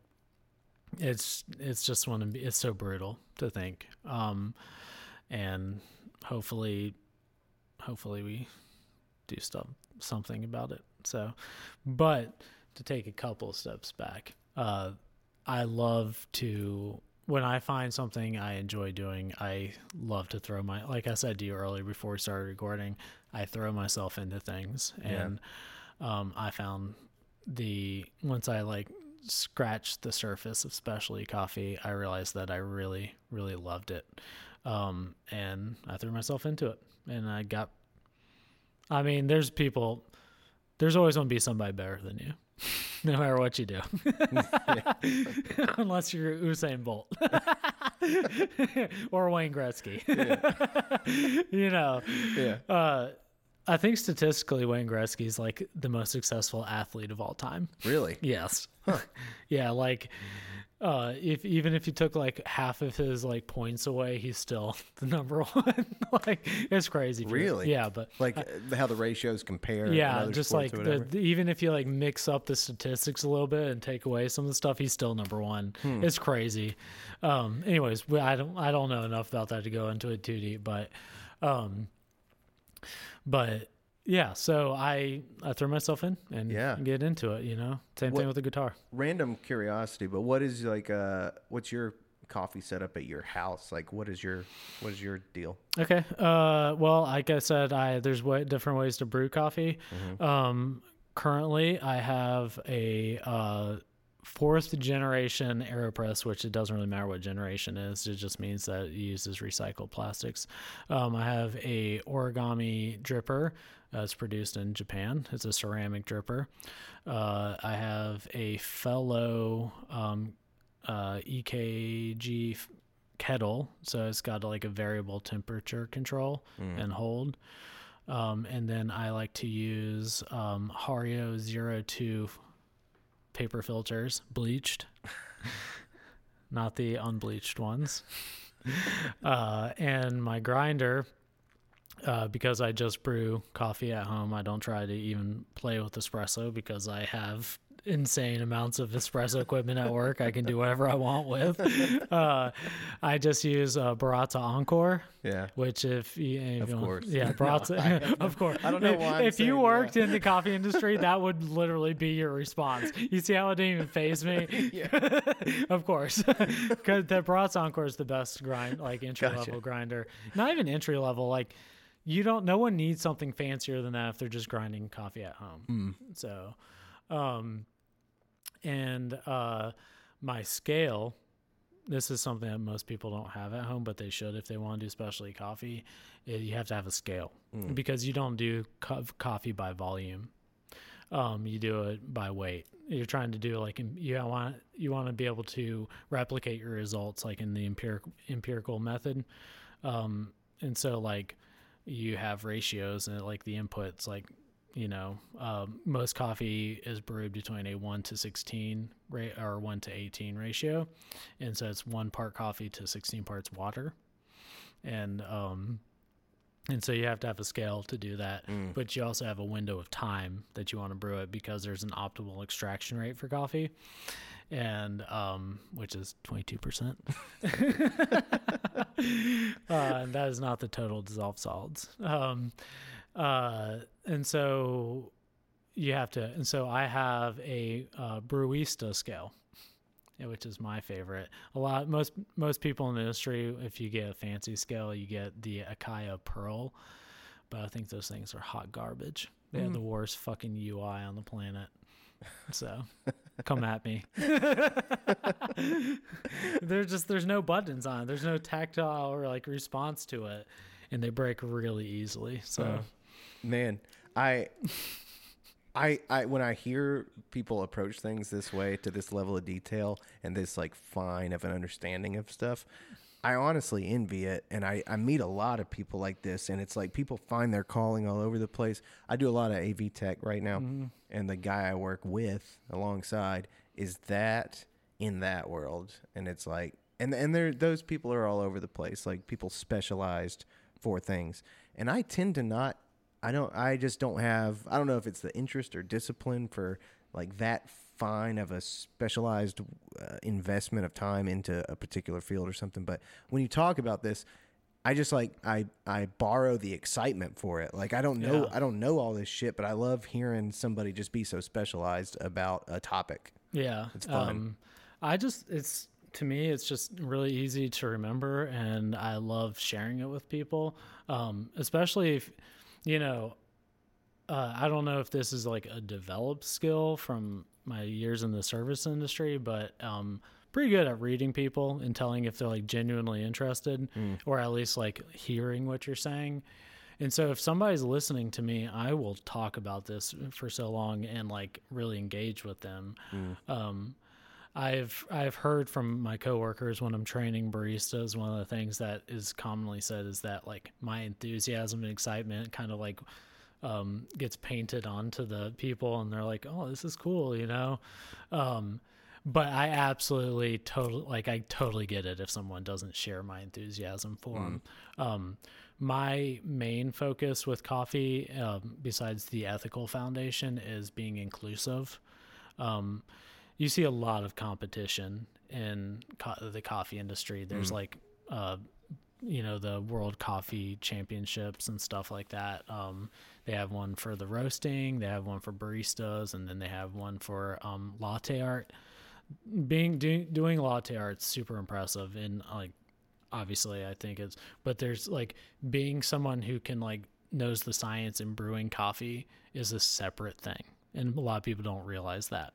it's it's just one of it's so brutal to think. Um, and hopefully, hopefully we do stuff something about it. So, but to take a couple steps back, uh, I love to when I find something I enjoy doing. I love to throw my like I said to you earlier before we started recording. I throw myself into things, Yeah. and um, I found the once I like scratched the surface of specialty coffee, I realized that I really, really loved it. Um, and I threw myself into it and I got, I mean, there's people, there's always going to be somebody better than you. no matter what you do, unless you're Usain Bolt or Wayne Gretzky. you know, Yeah. uh, I think statistically, Wayne Gretzky is like the most successful athlete of all time. Really? Yes. yeah, like uh if even if you took like half of his like points away, he's still the number one. like it's crazy. Really? Yeah, but Like uh, how the ratios compare. yeah, just like the, the- even if you like mix up the statistics a little bit and take away some of the stuff, he's still number one. Hmm. It's crazy. Um, anyways, I don't I don't know enough about that to go into it too deep, but um, but yeah, so I I throw myself in and Yeah. get into it. You know, same What- thing with the guitar. random curiosity, but what is like uh what's your coffee setup at your house? Like what is your what is your deal? Okay. Uh, well, like I said, I there's way, different ways to brew coffee. Um, currently, I have a uh, fourth generation Aeropress, which it doesn't really matter what generation it is. It just means that it uses recycled plastics. Um, I have a origami dripper. Uh, it's produced in Japan. It's a ceramic dripper. Uh, I have a Fellow um, uh, EKG f- kettle, so it's got like a variable temperature control and hold. Um, and then I like to use um, Hario Zero Two paper filters, bleached, not the unbleached ones. uh, and my grinder, uh, because I just brew coffee at home, I don't try to even play with espresso because I have insane amounts of espresso equipment at work. I can do whatever I want with. Uh, I just use uh, Baratza Encore. Yeah. Which, if, you, if Of you course. yeah, Baratza, of course. I don't know why I'm If you worked in the coffee industry, that would literally be your response. You see how it didn't even phase me? Yeah. of course, because the Baratza Encore is the best grind, like entry Gotcha. level grinder. Not even entry level, like. You don't. No one needs something fancier than that if they're just grinding coffee at home. Hmm. So, um, and uh, my scale. This is something that most people don't have at home, but they should if they want to do specialty coffee. eh, You have to have a scale because you don't do co- coffee by volume. Um, you do it by weight. You're trying to do like you want you want to be able to replicate your results like in the empirical empirical method. Um, and so like you have ratios and like the inputs like you know um, most coffee is brewed between a 1 to 16 rate or 1 to 18 ratio. And so it's one part coffee to 16 parts water. And um and so you have to have a scale to do that. But you also have a window of time that you want to brew it because there's an optimal extraction rate for coffee and um which is 22% uh, and that is not the total dissolved solids um uh and so you have to and so i have a uh, Brewista scale which is my favorite. A lot most most people in the industry, if you get a fancy scale, you get the Acaia Pearl, but I think those things are hot garbage. They have the worst fucking UI on the planet. So, come at me. there's just there's no buttons on it. There's no tactile or like response to it, and they break really easily. So, Man, I I I when I hear people approach things this way to this level of detail and this like fine of an understanding of stuff, I honestly envy it and I, I meet a lot of people like this and it's like people find their calling all over the place. I do a lot of AV tech right now mm-hmm. and the guy I work with alongside is that in that world and it's like and and there those people are all over the place like people specialized for things and I tend to not I don't I just don't have I don't know if it's the interest or discipline for like that fine of a specialized uh, investment of time into a particular field or something but when you talk about this I just like I I borrow the excitement for it. Like I don't know Yeah. I don't know all this shit, but I love hearing somebody just be so specialized about a topic. Yeah, It's fun. Um, I just it's to me it's just really easy to remember, and I love sharing it with people, um, especially if you know. Uh, I don't know if this is like a developed skill from my years in the service industry, but um, pretty good at reading people and telling if they're like genuinely interested, or at least like hearing what you're saying. and so if somebody's listening to me, I will talk about this for so long and like really engage with them. Um, I've I've heard from my coworkers when I'm training baristas, one of the things that is commonly said is that like my enthusiasm and excitement kind of like um, gets painted onto the people, and they're like, "Oh, this is cool," you know. Um, but I absolutely totally like I totally get it if someone doesn't share my enthusiasm for them. Um, my main focus with coffee, um, besides the ethical foundation, is being inclusive. Um, you see a lot of competition in co- the coffee industry. There's like, uh, you know, the World Coffee Championships and stuff like that. Um, they have one for the roasting, they have one for baristas, and then they have one for um, latte art. Being doing doing latte art's super impressive, and like obviously I think it's, but there's like being someone who can like knows the science in brewing coffee is a separate thing and a lot of people don't realize that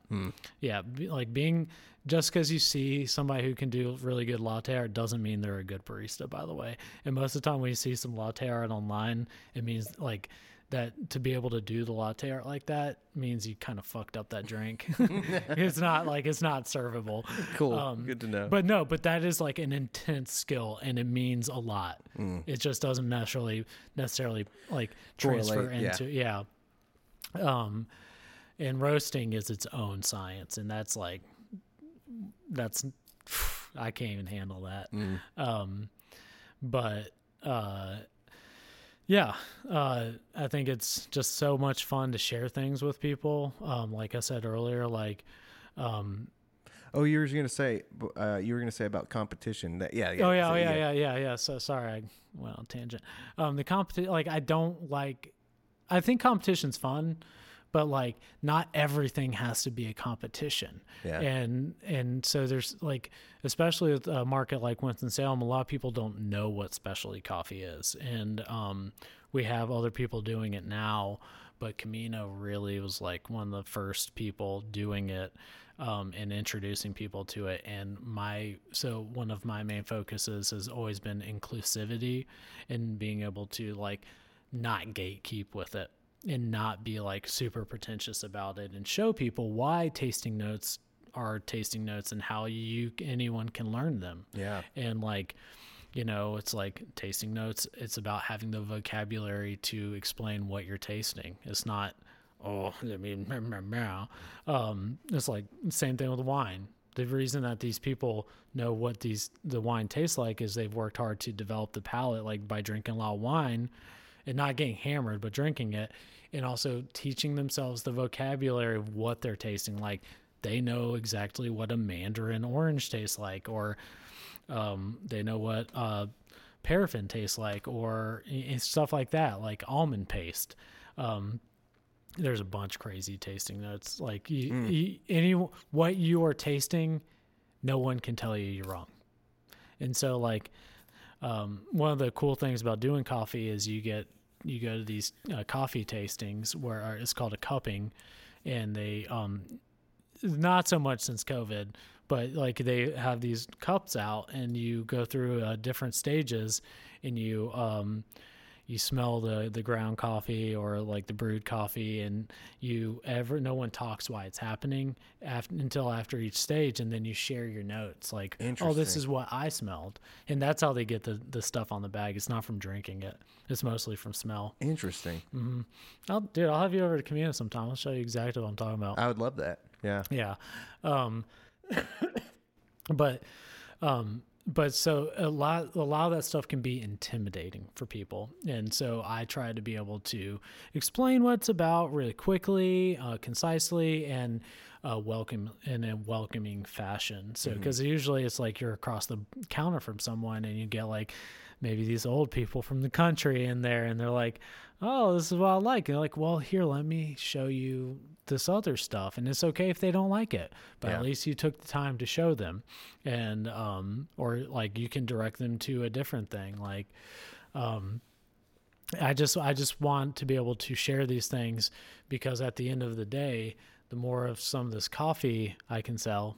yeah like being just because you see somebody who can do really good latte art doesn't mean they're a good barista by the way and most of the time when you see some latte art online it means like that to be able to do the latte art like that means you kind of fucked up that drink it's not like it's not servable Cool. Um, Good to know. but no, but that is like an intense skill and it means a lot. It just doesn't necessarily necessarily like transfer Correlate, yeah. into yeah. Um and roasting is its own science and that's like that's I can't even handle that. Um but uh yeah, uh, I think it's just so much fun to share things with people. Um, like I said earlier, like um, oh, you were going to say uh, you were going to say about competition. That yeah. oh yeah, so, oh yeah, yeah, yeah, yeah. So sorry, I went on tangent. Um, the competition, like I don't like. I think competition's fun, but like not everything has to be a competition. Yeah. And and so there's like, especially with a market like Winston Salem, a lot of people don't know what specialty coffee is, and um, we have other people doing it now. But Camino really was like one of the first people doing it um, and introducing people to it. And my so one of my main focuses has always been inclusivity and being able to like not gatekeep with it and not be like super pretentious about it and show people why tasting notes are tasting notes and how you anyone can learn them. Yeah. and like you know it's like tasting notes it's about having the vocabulary to explain what you're tasting. It's not oh i mean um it's like same thing with wine. The reason that these people know what these the wine tastes like is they've worked hard to develop the palate like by drinking a lot of wine and not getting hammered but drinking it and also teaching themselves the vocabulary of what they're tasting. Like they know exactly what a mandarin orange tastes like or um, they know what uh, paraffin tastes like or stuff like that like almond paste. Um, there's a bunch crazy tasting notes like you, you, any what you are tasting no one can tell you you're wrong. And so like um, one of the cool things about doing coffee is you get you go to these uh, coffee tastings where it's called a cupping and they um not so much since covid but like they have these cups out and you go through uh, different stages and you um you smell the the ground coffee or like the brewed coffee and you ever no one talks why it's happening after, until after each stage and then you share your notes like oh this is what i smelled. And that's how they get the the stuff on the bag. It's not from drinking it. It's mostly from smell. Interesting. I'll, dude i'll have you over to Camino sometime. I'll show you exactly what i'm talking about. I would love that. Yeah. yeah. Um but um but so a lot a lot of that stuff can be intimidating for people. And so i try to be able to explain what it's about really quickly uh, concisely and uh, welcome in a welcoming fashion. So because usually it's like you're across the counter from someone and you get like maybe these old people from the country in there and they're like oh this is what i like and they're like well here let me show you this other stuff and it's okay if they don't like it but Yeah. at least you took the time to show them and um or like you can direct them to a different thing like um i just i just want to be able to share these things because at the end of the day the more of some of this coffee i can sell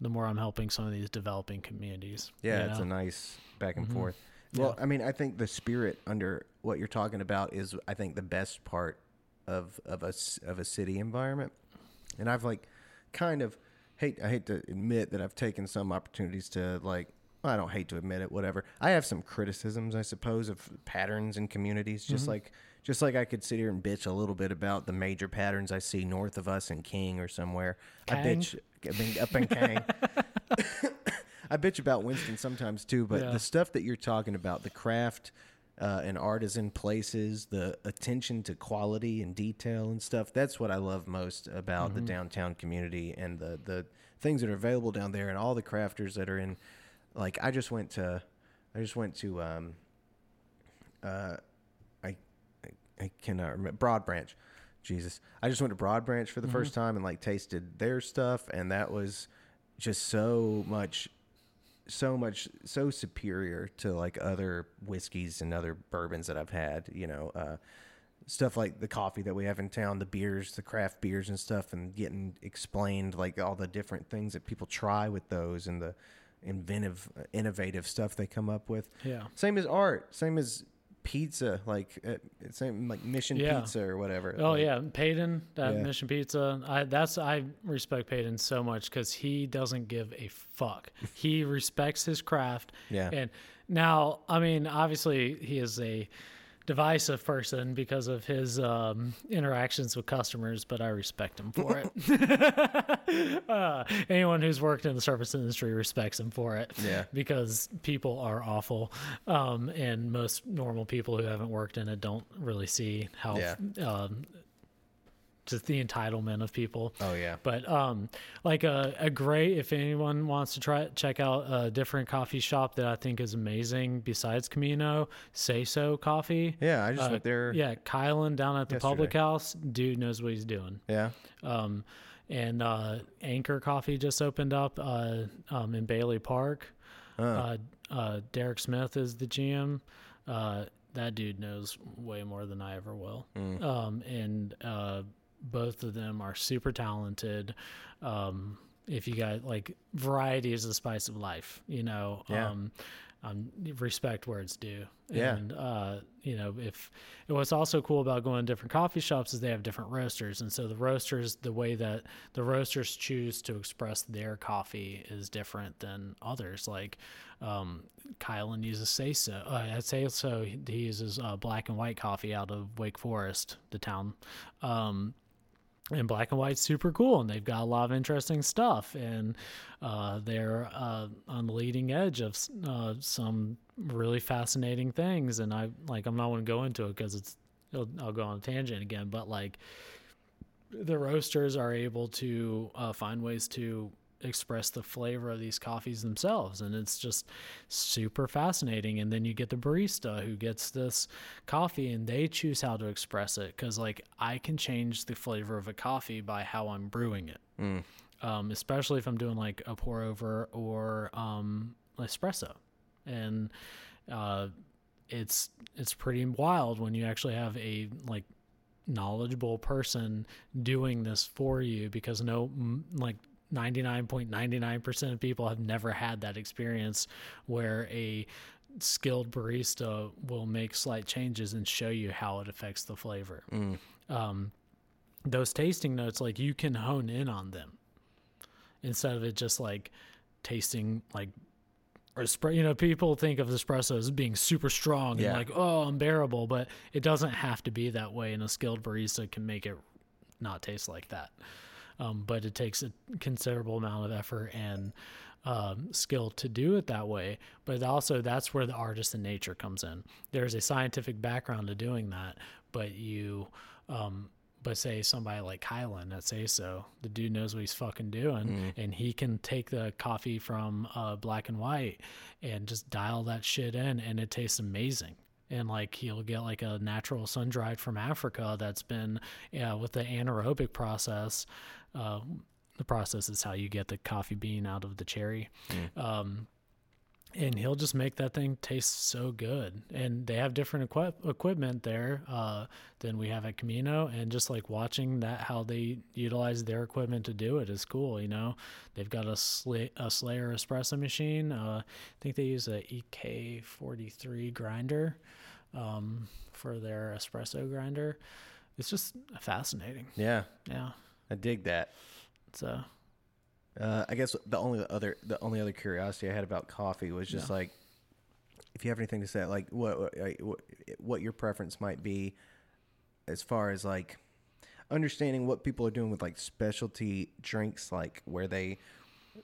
the more i'm helping some of these developing communities Yeah, you it's a nice back Mm-hmm. and forth. Well, I mean, I think the spirit under what you're talking about is, I think, the best part of of a of a city environment. And I've like, kind of hate. I hate to admit that I've taken some opportunities to like. I don't hate to admit it. Whatever. I have some criticisms, I suppose, of patterns in communities. Just mm-hmm. like, just like I could sit here and bitch a little bit about the major patterns I see north of us in King or somewhere. I bitch. I mean, up in Kang. I bitch about Winston sometimes too, but Yeah. the stuff that you're talking about, the craft uh, and artisan places, the attention to quality and detail and stuff, that's what I love most about Mm-hmm. the downtown community and the, the things that are available down there and all the crafters that are in. Like, I just went to, I just went to, um, uh, I, I, I cannot remember, Broad Branch. Jesus. I just went to Broad Branch for the first time and like tasted their stuff and that was just so much so much so superior to like other whiskeys and other bourbons that I've had, you know, uh stuff like the coffee that we have in town, the beers, the craft beers and stuff and getting explained like all the different things that people try with those and the inventive innovative stuff they come up with. Yeah. Same as art, same as pizza, like uh, same like Mission Yeah. Pizza or whatever. Oh Like, yeah, Payton at Yeah. Mission Pizza. I that's I respect Payton so much because he doesn't give a fuck. he respects his craft. Yeah. And now, I mean, obviously, he is a divisive person because of his um, interactions with customers, but I respect him for it. uh, anyone who's worked in the service industry respects him for it. Yeah. Because people are awful, um, and most normal people who haven't worked in it don't really see how Yeah. um, just the entitlement of people. Oh yeah. But um, like a, a great, if anyone wants to try check out a different coffee shop that I think is amazing besides Camino, Say So Coffee. Yeah, I just Uh, went there. Yeah, Kylan down at the public house, dude knows what he's doing. Yeah. Um, and uh, Anchor Coffee just opened up uh, um, in Bailey Park. Uh, uh, Derek Smith is the GM. Uh, that dude knows way more than I ever will. Um, and uh, both of them are super talented. Um, if you got like variety is the spice of life, you know. Yeah. Um, um, respect where it's due. Yeah. And uh, you know, if and what's also cool about going to different coffee shops is they have different roasters, and so the roasters, the way that the roasters choose to express their coffee is different than others. Like, um, Kylan uses say so. Uh, at say so, he he uses uh, black and white coffee out of Wake Forest, the town. Um, and black and white's super cool and they've got a lot of interesting stuff and uh, they're uh, on the leading edge of uh, some really fascinating things and i like i'm not going to go into it because it's it'll, i'll go on a tangent again but like the roasters are able to uh, find ways to express the flavor of these coffees themselves. And it's just super fascinating. And then you get the barista who gets this coffee and they choose how to express it. Because like i can change the flavor of a coffee by how i'm brewing it. Um, especially if i'm doing like a pour over or um, espresso. And uh, it's it's pretty wild when you actually have a like knowledgeable person doing this for you because no like 99.99% of people have never had that experience where a skilled barista will make slight changes and show you how it affects the flavor. Um, those tasting notes like you can hone in on them instead of it just like tasting like espre- you know people think of espresso as being super strong Yeah. and like oh unbearable but it doesn't have to be that way and a skilled barista can make it not taste like that um, but it takes a considerable amount of effort and um, skill to do it that way. But also, that's where the artist in nature comes in. There's a scientific background to doing that, but you, um, but say somebody like Kylan that say so, the dude knows what he's fucking doing, and he can take the coffee from uh, black and white and just dial that shit in, and it tastes amazing and like he'll get like a natural sun dried from Africa that's been yeah, with the anaerobic process. Uh, the process is how you get the coffee bean out of the cherry. Um, and he'll just make that thing taste so good. And they have different equip- equipment there uh, than we have at Camino, and just like watching that how they utilize their equipment to do it is cool. You know, they've got a, Sla- a Slayer espresso machine. Uh, I think they use a EK43 grinder um, for their espresso grinder. It's just fascinating. Yeah, Yeah. I dig that. So Uh, I guess the only other the only other curiosity I had about coffee was just Yeah. like if you have anything to say, like what what- what your preference might be as far as like understanding what people are doing with like specialty drinks, like where they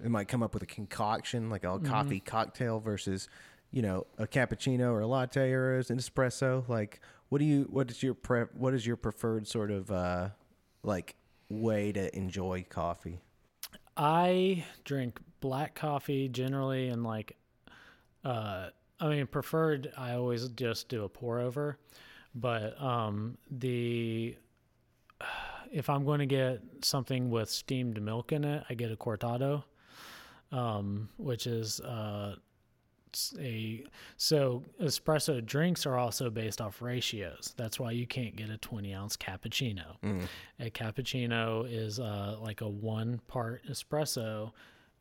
they might come up with a concoction, like a coffee cocktail versus you know a cappuccino or a latte or an espresso. Like, what do you what is your pre what is your preferred sort of uh like way to enjoy coffee? I drink black coffee generally, and like, uh, I mean, preferred. I always just do a pour over, but um, the if I'm going to get something with steamed milk in it, I get a cortado, um, which is uh, a so espresso drinks are also based off ratios. That's why you can't get a 20 ounce cappuccino. A cappuccino is uh, like a one part espresso,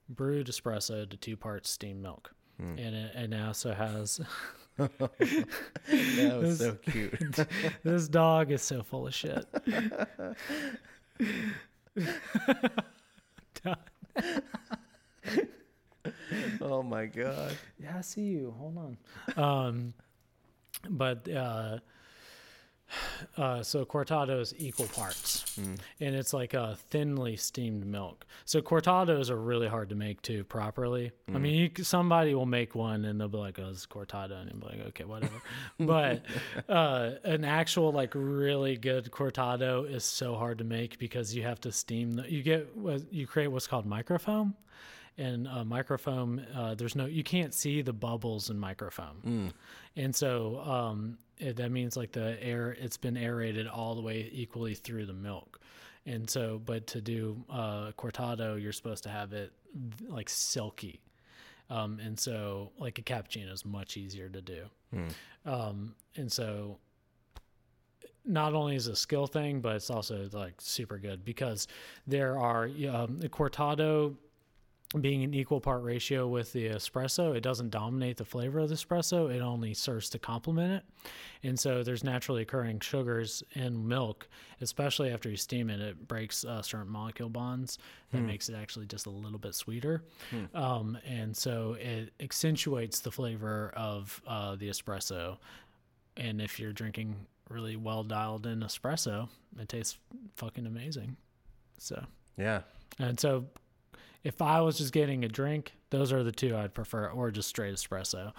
brewed espresso to two parts steamed milk. And it, and it also has That was so cute. this dog is so full of shit. oh my god. Yeah, I see you. Hold on. Um, but uh, uh, so cortado is equal parts, and it's like a thinly steamed milk. So cortados are really hard to make too properly. I mean, you, somebody will make one and they'll be like, "Oh, it's cortado," and you'll be like, "Okay, whatever." but uh, an actual like really good cortado is so hard to make because you have to steam. The, you get what you create what's called microfoam and uh, microfoam uh, there's no you can't see the bubbles in microfoam and so um, it, that means like the air it's been aerated all the way equally through the milk. And so but to do uh, cortado you're supposed to have it like silky. Um, and so like a cappuccino is much easier to do. Um, and so not only is a skill thing, but it's also like super good because there are um, the cortado being an equal part ratio with the espresso. It doesn't dominate the flavor of the espresso. It only serves to complement it. And so there's naturally occurring sugars in milk, especially after you steam it. It breaks uh, certain molecule bonds that makes it actually just a little bit sweeter. Um, and so it accentuates the flavor of uh, the espresso and if you're drinking really well dialed in espresso, it tastes fucking amazing. So, Yeah. and so if I was just getting a drink, those are the two I'd prefer, or just straight espresso.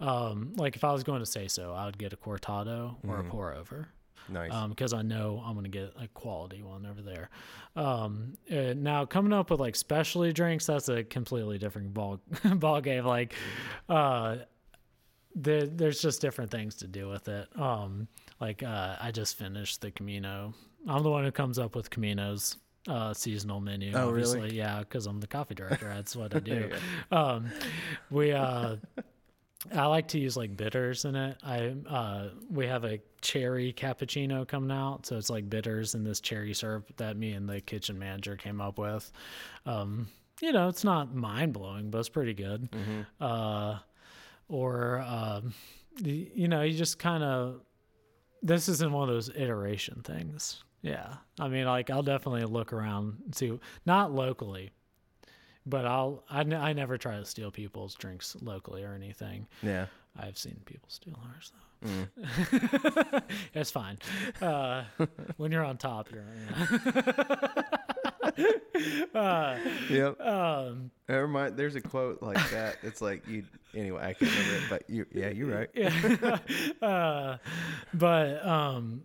Um, like if I was going to say so, I would get a cortado or a pour over. Nice. because I know I'm gonna get a quality one over there. Um, uh, now coming up with like specialty drinks, that's a completely different ball ball game. Like, uh, there, there's just different things to do with it. Um, like uh, I just finished the Camino. I'm the one who comes up with Camino's uh, seasonal menu. Oh, really? obviously. Yeah, because I'm the coffee director. That's what I do. um, we uh, I like to use like bitters in it. I uh, we have a cherry cappuccino coming out, so it's like bitters and this cherry syrup that me and the kitchen manager came up with. Um, you know, it's not mind blowing, but it's pretty good. Uh, or um, the, you know, you just kind of this isn't one of those iteration things. Yeah, I mean, like I'll definitely look around and see, not locally, but I'll I, n- I never try to steal people's drinks locally or anything. yeah. I've seen people steal ours though. Mm. it's fine. Uh, when you're on top, you're. uh, Yep. um, Never mind. There's a quote like that. It's like you. Anyway, I can't remember it, but you. Yeah, you're right. yeah. uh, but um,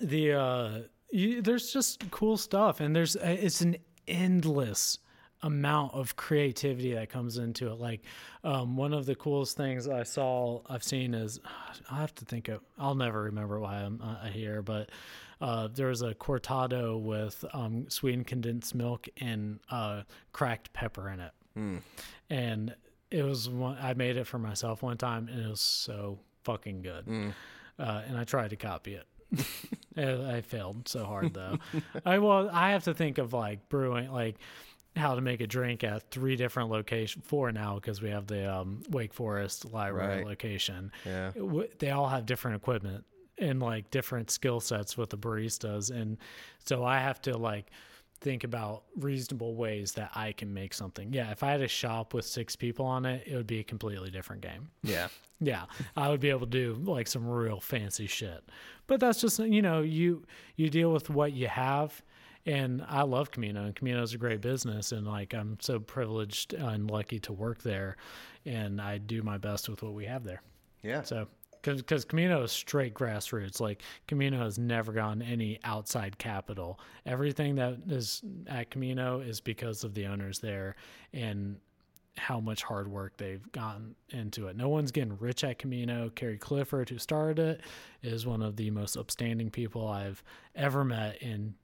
the uh, you, there's just cool stuff, and there's uh, it's an endless amount of creativity that comes into it. Like um, one of the coolest things I saw, I've seen is I have to think of. I'll never remember why I'm uh, here, but. Uh, there was a cortado with um, sweetened condensed milk and uh, cracked pepper in it, and it was one I made it for myself one time, and it was so fucking good. Mm. Uh, and I tried to copy it. I I failed so hard though. I well, I have to think of like brewing, like how to make a drink at three different locations, four now because we have the um, Wake Forest library Right. location. Yeah. W- They all have different equipment and like different skill sets with the baristas, and so I have to like think about reasonable ways that I can make something. Yeah, if I had a shop with six people on it, it would be a completely different game. Yeah. Yeah, I would be able to do like some real fancy shit. But that's just you know you you deal with what you have, and I love Camino, and Camino is a great business, and like I'm so privileged and lucky to work there, and I do my best with what we have there. Yeah. So because Camino is straight grassroots, like Camino has never gone any outside capital. Everything that is at Camino is because of the owners there, and how much hard work they've gotten into it. No one's getting rich at Camino. Carrie Clifford, who started it, is one of the most upstanding people I've ever met. And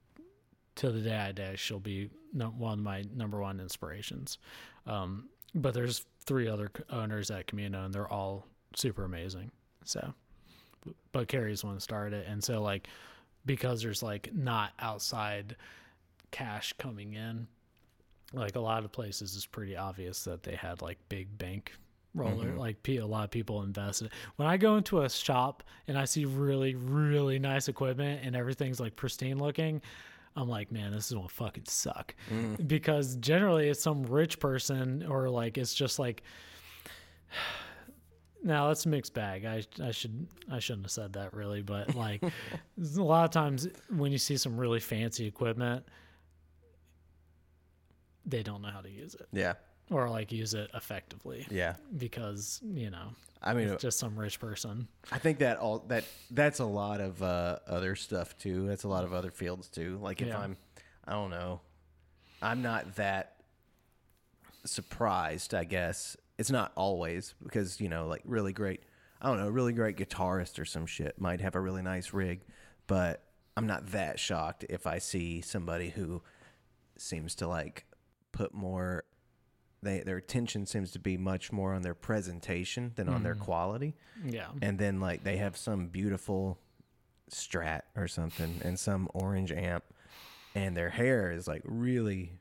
to the day I die, she'll be one of my number one inspirations. Um, but there's three other owners at Camino, and they're all super amazing. So, but Carrie's one started it, and so like because there's like not outside cash coming in like a lot of places it's pretty obvious that they had like big bank roller mm-hmm. like a lot of people invested. When i go into a shop and i see really really nice equipment and everything's like pristine looking i'm like man this is gonna fucking suck. Mm. Because generally it's some rich person or like it's just like now that's a mixed bag. I I should I shouldn't have said that really, but like a lot of times when you see some really fancy equipment, they don't know how to use it Yeah. or like use it effectively Yeah. because you know I mean, it's just some rich person. I think that all that that's a lot of uh, other stuff too. That's a lot of other fields too. Like if Yeah. I'm, I don't know, I'm not that surprised. I guess it's not always because you know, like really great. I don't know, really great guitarist or some shit might have a really nice rig, but I'm not that shocked if I see somebody who seems to like put more. They, their attention seems to be much more on their presentation than on their mm. quality Yeah, and then like they have some beautiful strat or something and some orange amp and their hair is like really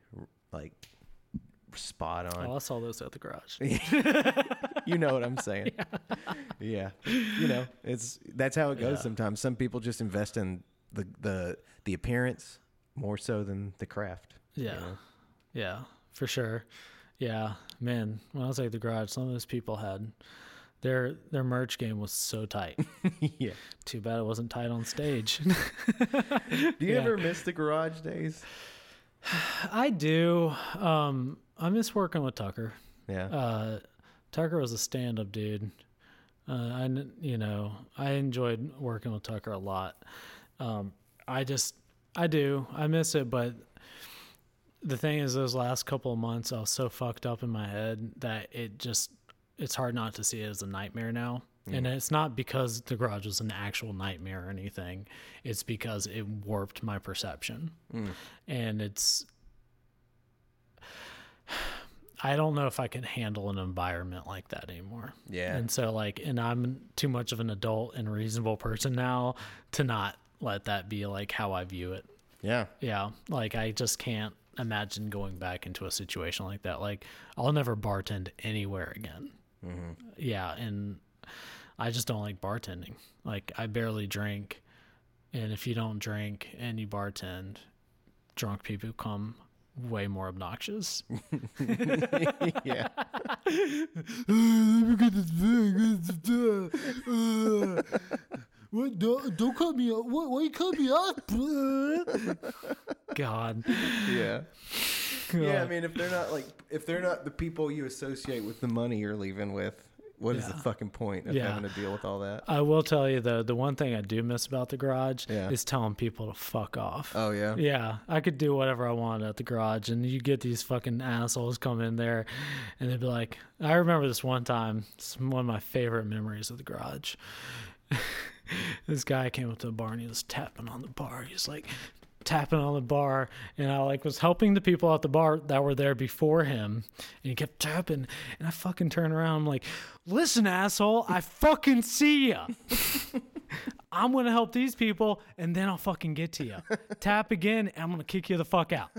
like spot on oh, I saw those at the garage. you know what i'm saying yeah. you know it's that's how it goes Yeah. sometimes some people just invest in the the the appearance more so than the craft you Yeah, know? yeah, for sure. Yeah, man. When I was at the garage, some of those people had their their merch game was so tight. yeah Too bad it wasn't tight on stage. do you Yeah. ever miss the garage days I do. Um, I miss working with Tucker. yeah Uh, Tucker was a stand-up dude. Uh, I, you know, I enjoyed working with Tucker a lot. Um, I just, I do, I miss it. But the thing is, those last couple of months, I was so fucked up in my head that it just, it's hard not to see it as a nightmare now. And it's not because the garage was an actual nightmare or anything. It's because it warped my perception. Hmm. And it's, I don't know if I can handle an environment like that anymore. Yeah. And so like and I'm too much of an adult and reasonable person now to not let that be like how I view it. yeah Yeah. Like I just can't imagine going back into a situation like that. Like I'll never bartend anywhere again. Mm-hmm. Yeah, and I just don't like bartending. Like I barely drink, and if you don't drink and you bartend, drunk people come way more obnoxious. yeah What? Don't, don't cut me up. What? Why you cut me up? God. yeah Yeah, I mean, if they're not like, if they're not the people you associate with the money you're leaving with, what is the fucking point of Yeah. having to deal with all that? I will tell you though, the one thing I do miss about the garage Yeah. is telling people to fuck off. Oh yeah, Yeah, I could do whatever I wanted at the garage, and you get these fucking assholes come in there, and they'd be like, I remember this one time. It's one of my favorite memories of the garage. this guy came up to the bar and he was tapping on the bar. He's like, tapping on the bar and I like was helping the people at the bar that were there before him and he kept tapping and I fucking turned around I'm like listen asshole I fucking see ya I'm gonna help these people and then I'll fucking get to you tap again and I'm gonna kick you the fuck out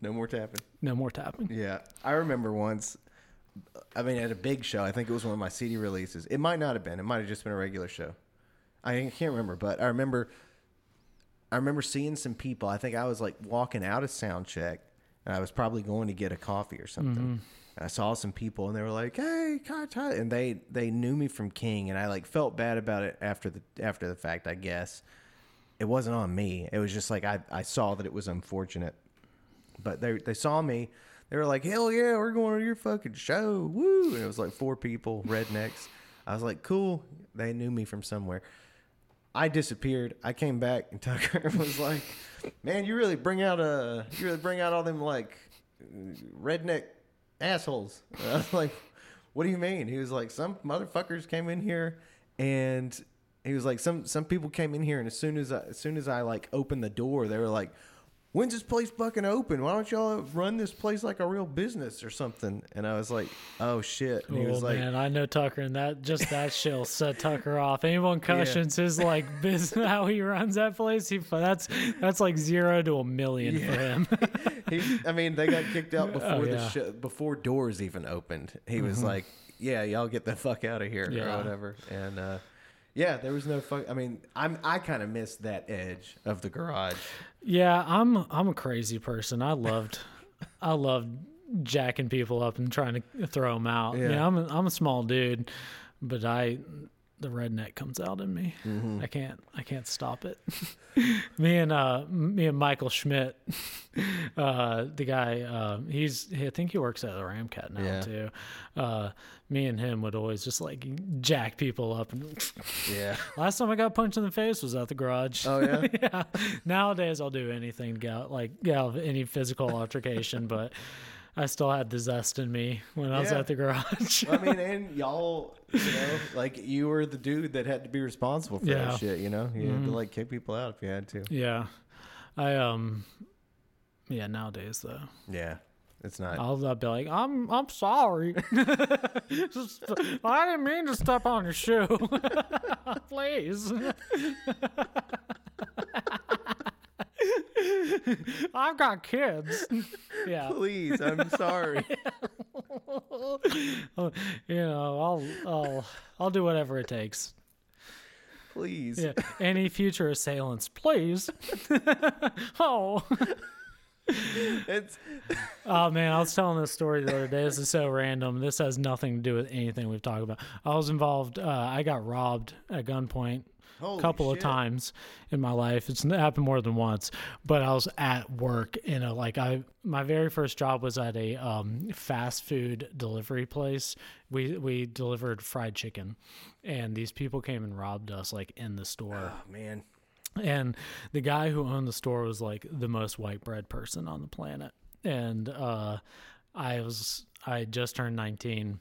No more tapping. no more tapping Yeah, I remember once. I mean, at a big show, I think it was one of my CD releases. It might not have been. It might have just been a regular show. I can't remember, but I remember. I remember seeing some people. I think I was like walking out of sound check, and I was probably going to get a coffee or something. Mm-hmm. And I saw some people, and they were like, "Hey, Kai Tai," and they they knew me from King, and I like felt bad about it after the after the fact. I guess it wasn't on me. It was just like I I saw that it was unfortunate but they they saw me. They were like, "Hell yeah, we're going to your fucking show!" Woo! And it was like four people, rednecks. I was like, "Cool." They knew me from somewhere. I disappeared. I came back, and Tucker was like, "Man, you really bring out a you really bring out all them like redneck assholes." And I was like, "What do you mean?" He was like, "Some motherfuckers came in here, and he was like, some some people came in here, and as soon as I, as soon as I like opened the door, they were like." When's this place fucking open? Why don't y'all run this place like a real business or something? And I was like, oh shit. And he oh was like, man, I know Tucker, and that just that shit'll set Tucker off. Anyone questions his like business, how he runs that place, he that's that's like zero to a million for him. he, I mean, they got kicked out before the Oh, yeah. Mm-hmm. show, before doors even opened. He was like, yeah, y'all get the fuck out of here Yeah. or whatever. And uh, yeah, there was no fuck. I mean, I'm I kind of missed that edge of the garage. yeah, I'm I'm a crazy person. I loved I loved jacking people up and trying to throw them out. Yeah. I'm a, I'm a small dude, but I the redneck comes out in me. Mm-hmm. I can't I can't stop it. me and uh me and Michael Schmidt, uh the guy uh he's I think he works at the Ramkat now Yeah. too. Uh me and him would always just like jack people up and Yeah. last time I got punched in the face was at the garage. Oh yeah. yeah. Nowadays I'll do anything like of any physical altercation, but I still had the zest in me when I was Yeah. at the garage. I mean, and y'all, you know, like you were the dude that had to be responsible for Yeah. Mm-hmm. that shit. You know, you had to like kick people out if you had to. yeah. I um yeah, nowadays though. Yeah, it's not. I'll, be like, I'm I'm sorry. Just- I didn't mean to step on your shoe. Please. I've got kids. Yeah. Please, I'm sorry. you know, I'll I'll I'll do whatever it takes. Please. Yeah. Any future assailants, please. oh. It's Oh man, I was telling this story the other day. This is so random. This has nothing to do with anything we've talked about. I was involved. Uh, I got robbed at gunpoint a couple of times in my life. It's happened more than once. But I was at work in a like I my very first job was at a um, fast food delivery place. We we delivered fried chicken, and these people came and robbed us like in the store. oh man. And the guy who owned the store was like the most white bread person on the planet. And uh i was i just turned 19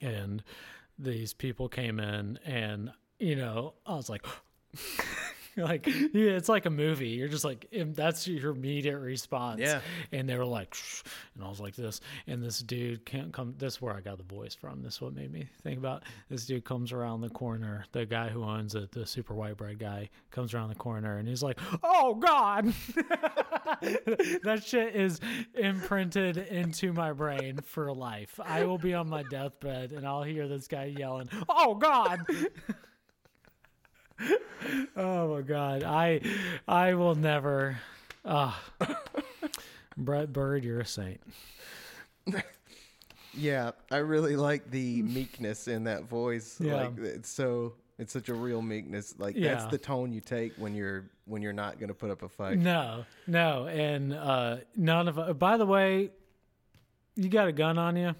and these people came in and you know i was like like yeah, it's like a movie. You're just like that's your immediate response. Yeah. and they were like Shh, and i was like this. And this dude can't come this is where i got the voice from. This is what made me think about this dude comes around the corner the guy who owns it the super white bread guy comes around the corner and he's like oh god. That shit is imprinted into my brain for life. I will be on my deathbed and i'll hear this guy yelling oh god oh my god i i will never ah brett bird you're a saint Yeah, I really like the meekness in that voice. Yeah. Like it's so it's such a real meekness. Like Yeah. that's the tone you take when you're when you're not going to put up a fight. no no and uh none of by the way you got a gun on you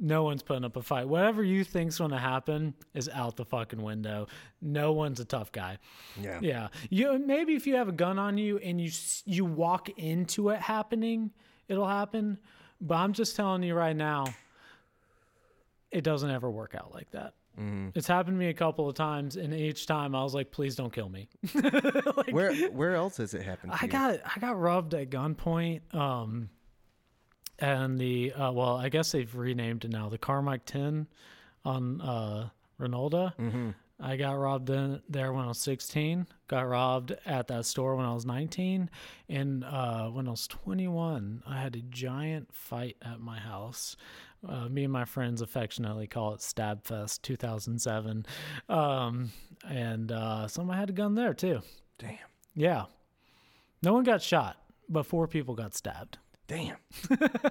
no one's putting up a fight whatever you think's going to happen is out the fucking window no one's a tough guy Yeah. Yeah, you maybe if you have a gun on you and you you walk into it happening, it'll happen. But I'm just telling you right now, it doesn't ever work out like that. Mm-hmm. It's happened to me a couple of times, and each time I was like, "Please don't kill me." like, Where where else has it happened? I you? got I got robbed at gunpoint. Um, and the uh, well, I guess they've renamed it now. The Carmike Ten on uh. Mm-hmm. I got robbed in, there when I was 16. Got robbed at that store when I was 19. And uh, when I was 21, I had a giant fight at my house. Uh, me and my friends affectionately call it Stabfest 2007. Um, and uh, someone had a gun there too. Damn. Yeah. No one got shot, but four people got stabbed. Damn.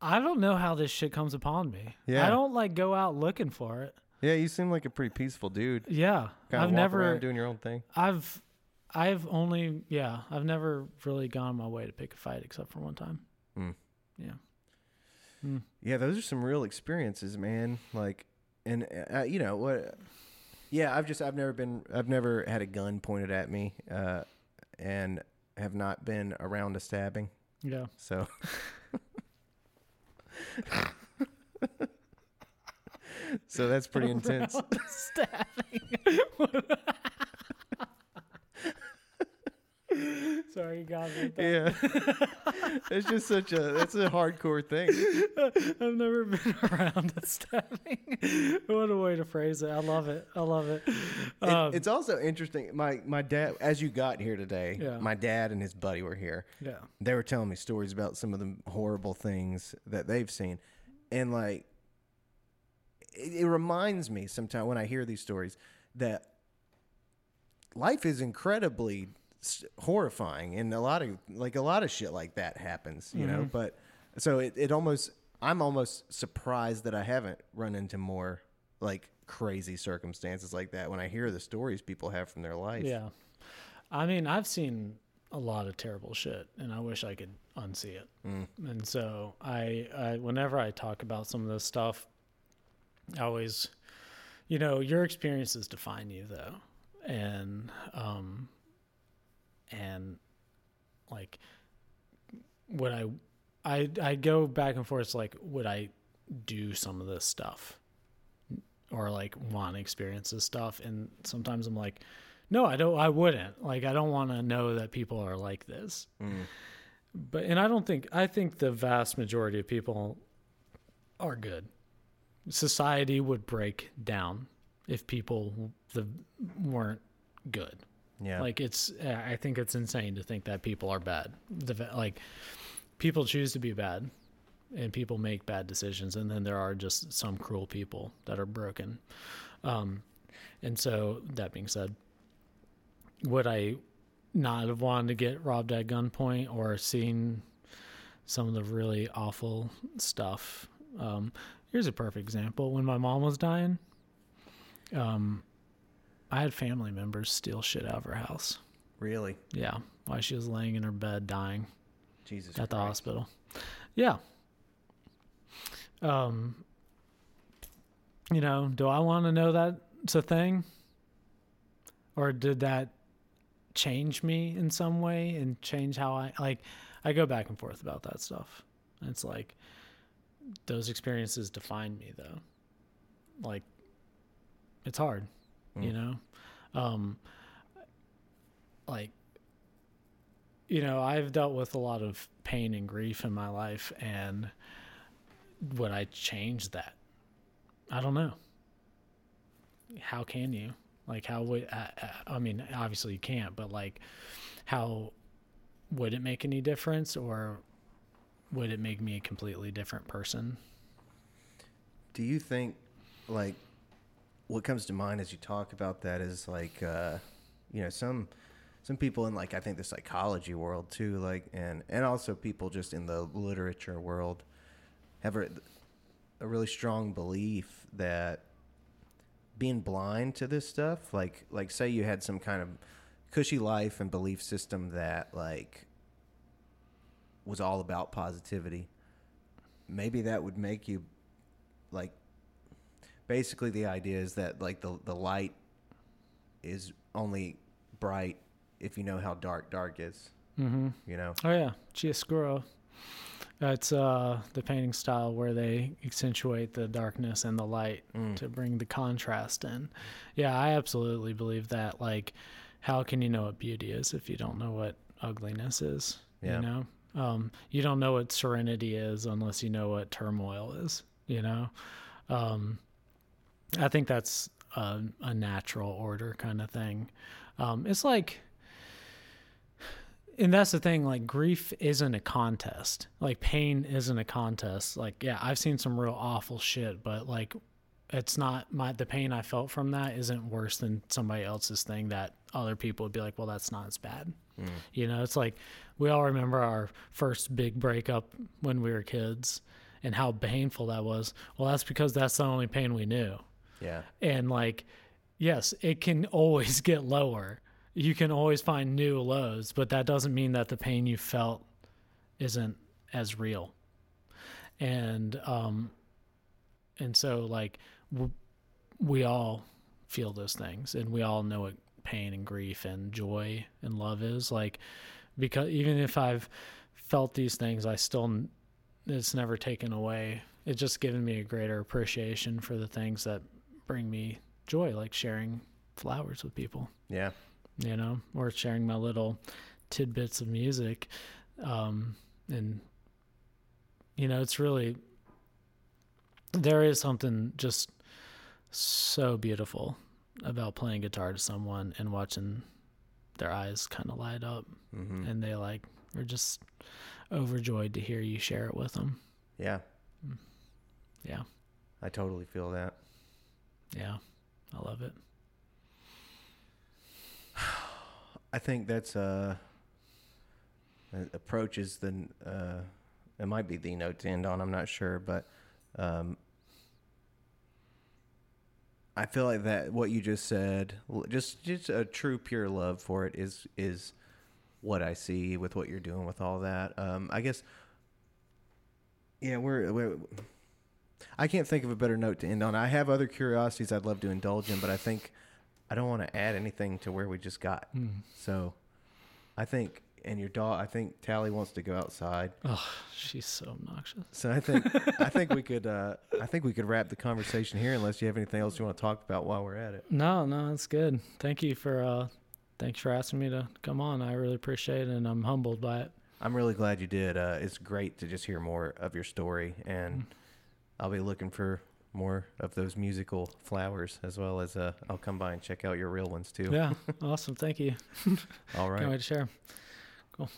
I don't know how this shit comes upon me. Yeah. I don't like go out looking for it. Yeah, you seem like a pretty peaceful dude. Yeah. Kind I've never doing your own thing. I've I've only yeah, I've never really gone my way to pick a fight except for one time. Mm. Yeah. Yeah, those are some real experiences, man. Like, and uh, you know what? Yeah, I've just I've never been I've never had a gun pointed at me, uh, and have not been around a stabbing. Yeah. So. so that's pretty intense. Stabbing. Sorry, you got me. with that. Yeah, it's just such a that's a hardcore thing. I've never been around a stabbing. what a way to phrase it. I love it. I love it. It- Um, it's also interesting. My my dad, as you got here today, Yeah. my dad and his buddy were here. yeah. They were telling me stories about some of the horrible things that they've seen, and like, it, it reminds me sometimes when I hear these stories that life is incredibly horrifying, and a lot of like a lot of shit like that happens, you know. But so it it almost I'm almost surprised that I haven't run into more like crazy circumstances like that when I hear the stories people have from their life. Yeah. I mean, I've seen a lot of terrible shit and I wish I could unsee it. And so I, I whenever I talk about some of this stuff, I always you know, your experiences define you though. And um and like would I I I go back and forth like would I do some of this stuff? Or like want to experience this stuff and sometimes I'm like no, I don't. I wouldn't. Like, I don't want to know that people are like this. Mm. But and I don't think. I think the vast majority of people are good. Society would break down if people the weren't good. Yeah. Like it's. I think it's insane to think that people are bad. Like people choose to be bad, and people make bad decisions, and then there are just some cruel people that are broken. Um, and so that being said, would I not have wanted to get robbed at gunpoint or seen some of the really awful stuff? Um, here's a perfect example. When my mom was dying, um, I had family members steal shit out of her house. really? Yeah, while she was laying in her bed dying Jesus. at the hospital. Yeah. Um, you know, do I want to know that it's a thing? Or did that change me in some way and change how I like I go back and forth about that stuff. And it's like those experiences define me though. Like it's hard, you mm. know? Um like you know, I've dealt with a lot of pain and grief in my life, and would I change that? I don't know. How can you? Like, how would I, I mean? Obviously, you can't, but like, how would it make any difference, or would it make me a completely different person? Do you think, like, what comes to mind as you talk about that is like, uh, you know, some some people in like I think the psychology world too, like, and and also people just in the literature world have a, a really strong belief that being blind to this stuff, like like say you had some kind of cushy life and belief system that like was all about positivity, maybe that would make you like basically the idea is that like the the light is only bright if you know how dark dark is. Mm-hmm. You know. Oh yeah, Chiaroscuro. That's uh, the painting style where they accentuate the darkness and the light Mm. to bring the contrast in. Yeah, I absolutely believe that. Like, how can you know what beauty is if you don't know what ugliness is? Yeah. You know, um, you don't know what serenity is unless you know what turmoil is. You know, um, I think that's a, a natural order kind of thing. Um, it's like and that's the thing like grief isn't a contest. Like pain isn't a contest. Like yeah i've seen some real awful shit but like it's not my the pain i felt from that isn't worse than somebody else's thing that other people would be like well that's not as bad. You know it's like we all remember our first big breakup when we were kids and how painful that was. Well that's because that's the only pain we knew Yeah. and like yes it can always get lower. You can always find new lows but that doesn't mean that the pain you felt isn't as real. And um and so like w- we all feel those things and we all know what pain and grief and joy and love is. Like because even if i've felt these things i still it's never taken away. It's just given me a greater appreciation for the things that bring me joy like sharing flowers with people Yeah. you know, or sharing my little tidbits of music. Um, and, you know, it's really, there is something just so beautiful about playing guitar to someone and watching their eyes kind of light up hmm and they like are just overjoyed to hear you share it with them. Yeah. Yeah. I totally feel that. Yeah. I love it. I think that's uh, approach is the uh, it might be the note to end on. I'm not sure, but um, I feel like that what you just said, just just a true pure love for it is is what I see with what you're doing with all that. Um, I guess, yeah, we're, we're I can't think of a better note to end on. I have other curiosities I'd love to indulge in, but I think I don't want to add anything to where we just got. So I think, and your dog, I think Tally wants to go outside. Oh, she's so obnoxious. So I think, I think we could, uh, I think we could wrap the conversation here unless you have anything else you want to talk about while we're at it. No, no, that's good. Thank you for uh thanks for asking me to come on. I really appreciate it and I'm humbled by it. I'm really glad you did. Uh, it's great to just hear more of your story, and I'll be looking for more of those musical flowers as well as uh, I'll come by and check out your real ones too. Yeah, awesome. Thank you. All right. Can't wait to share. Cool.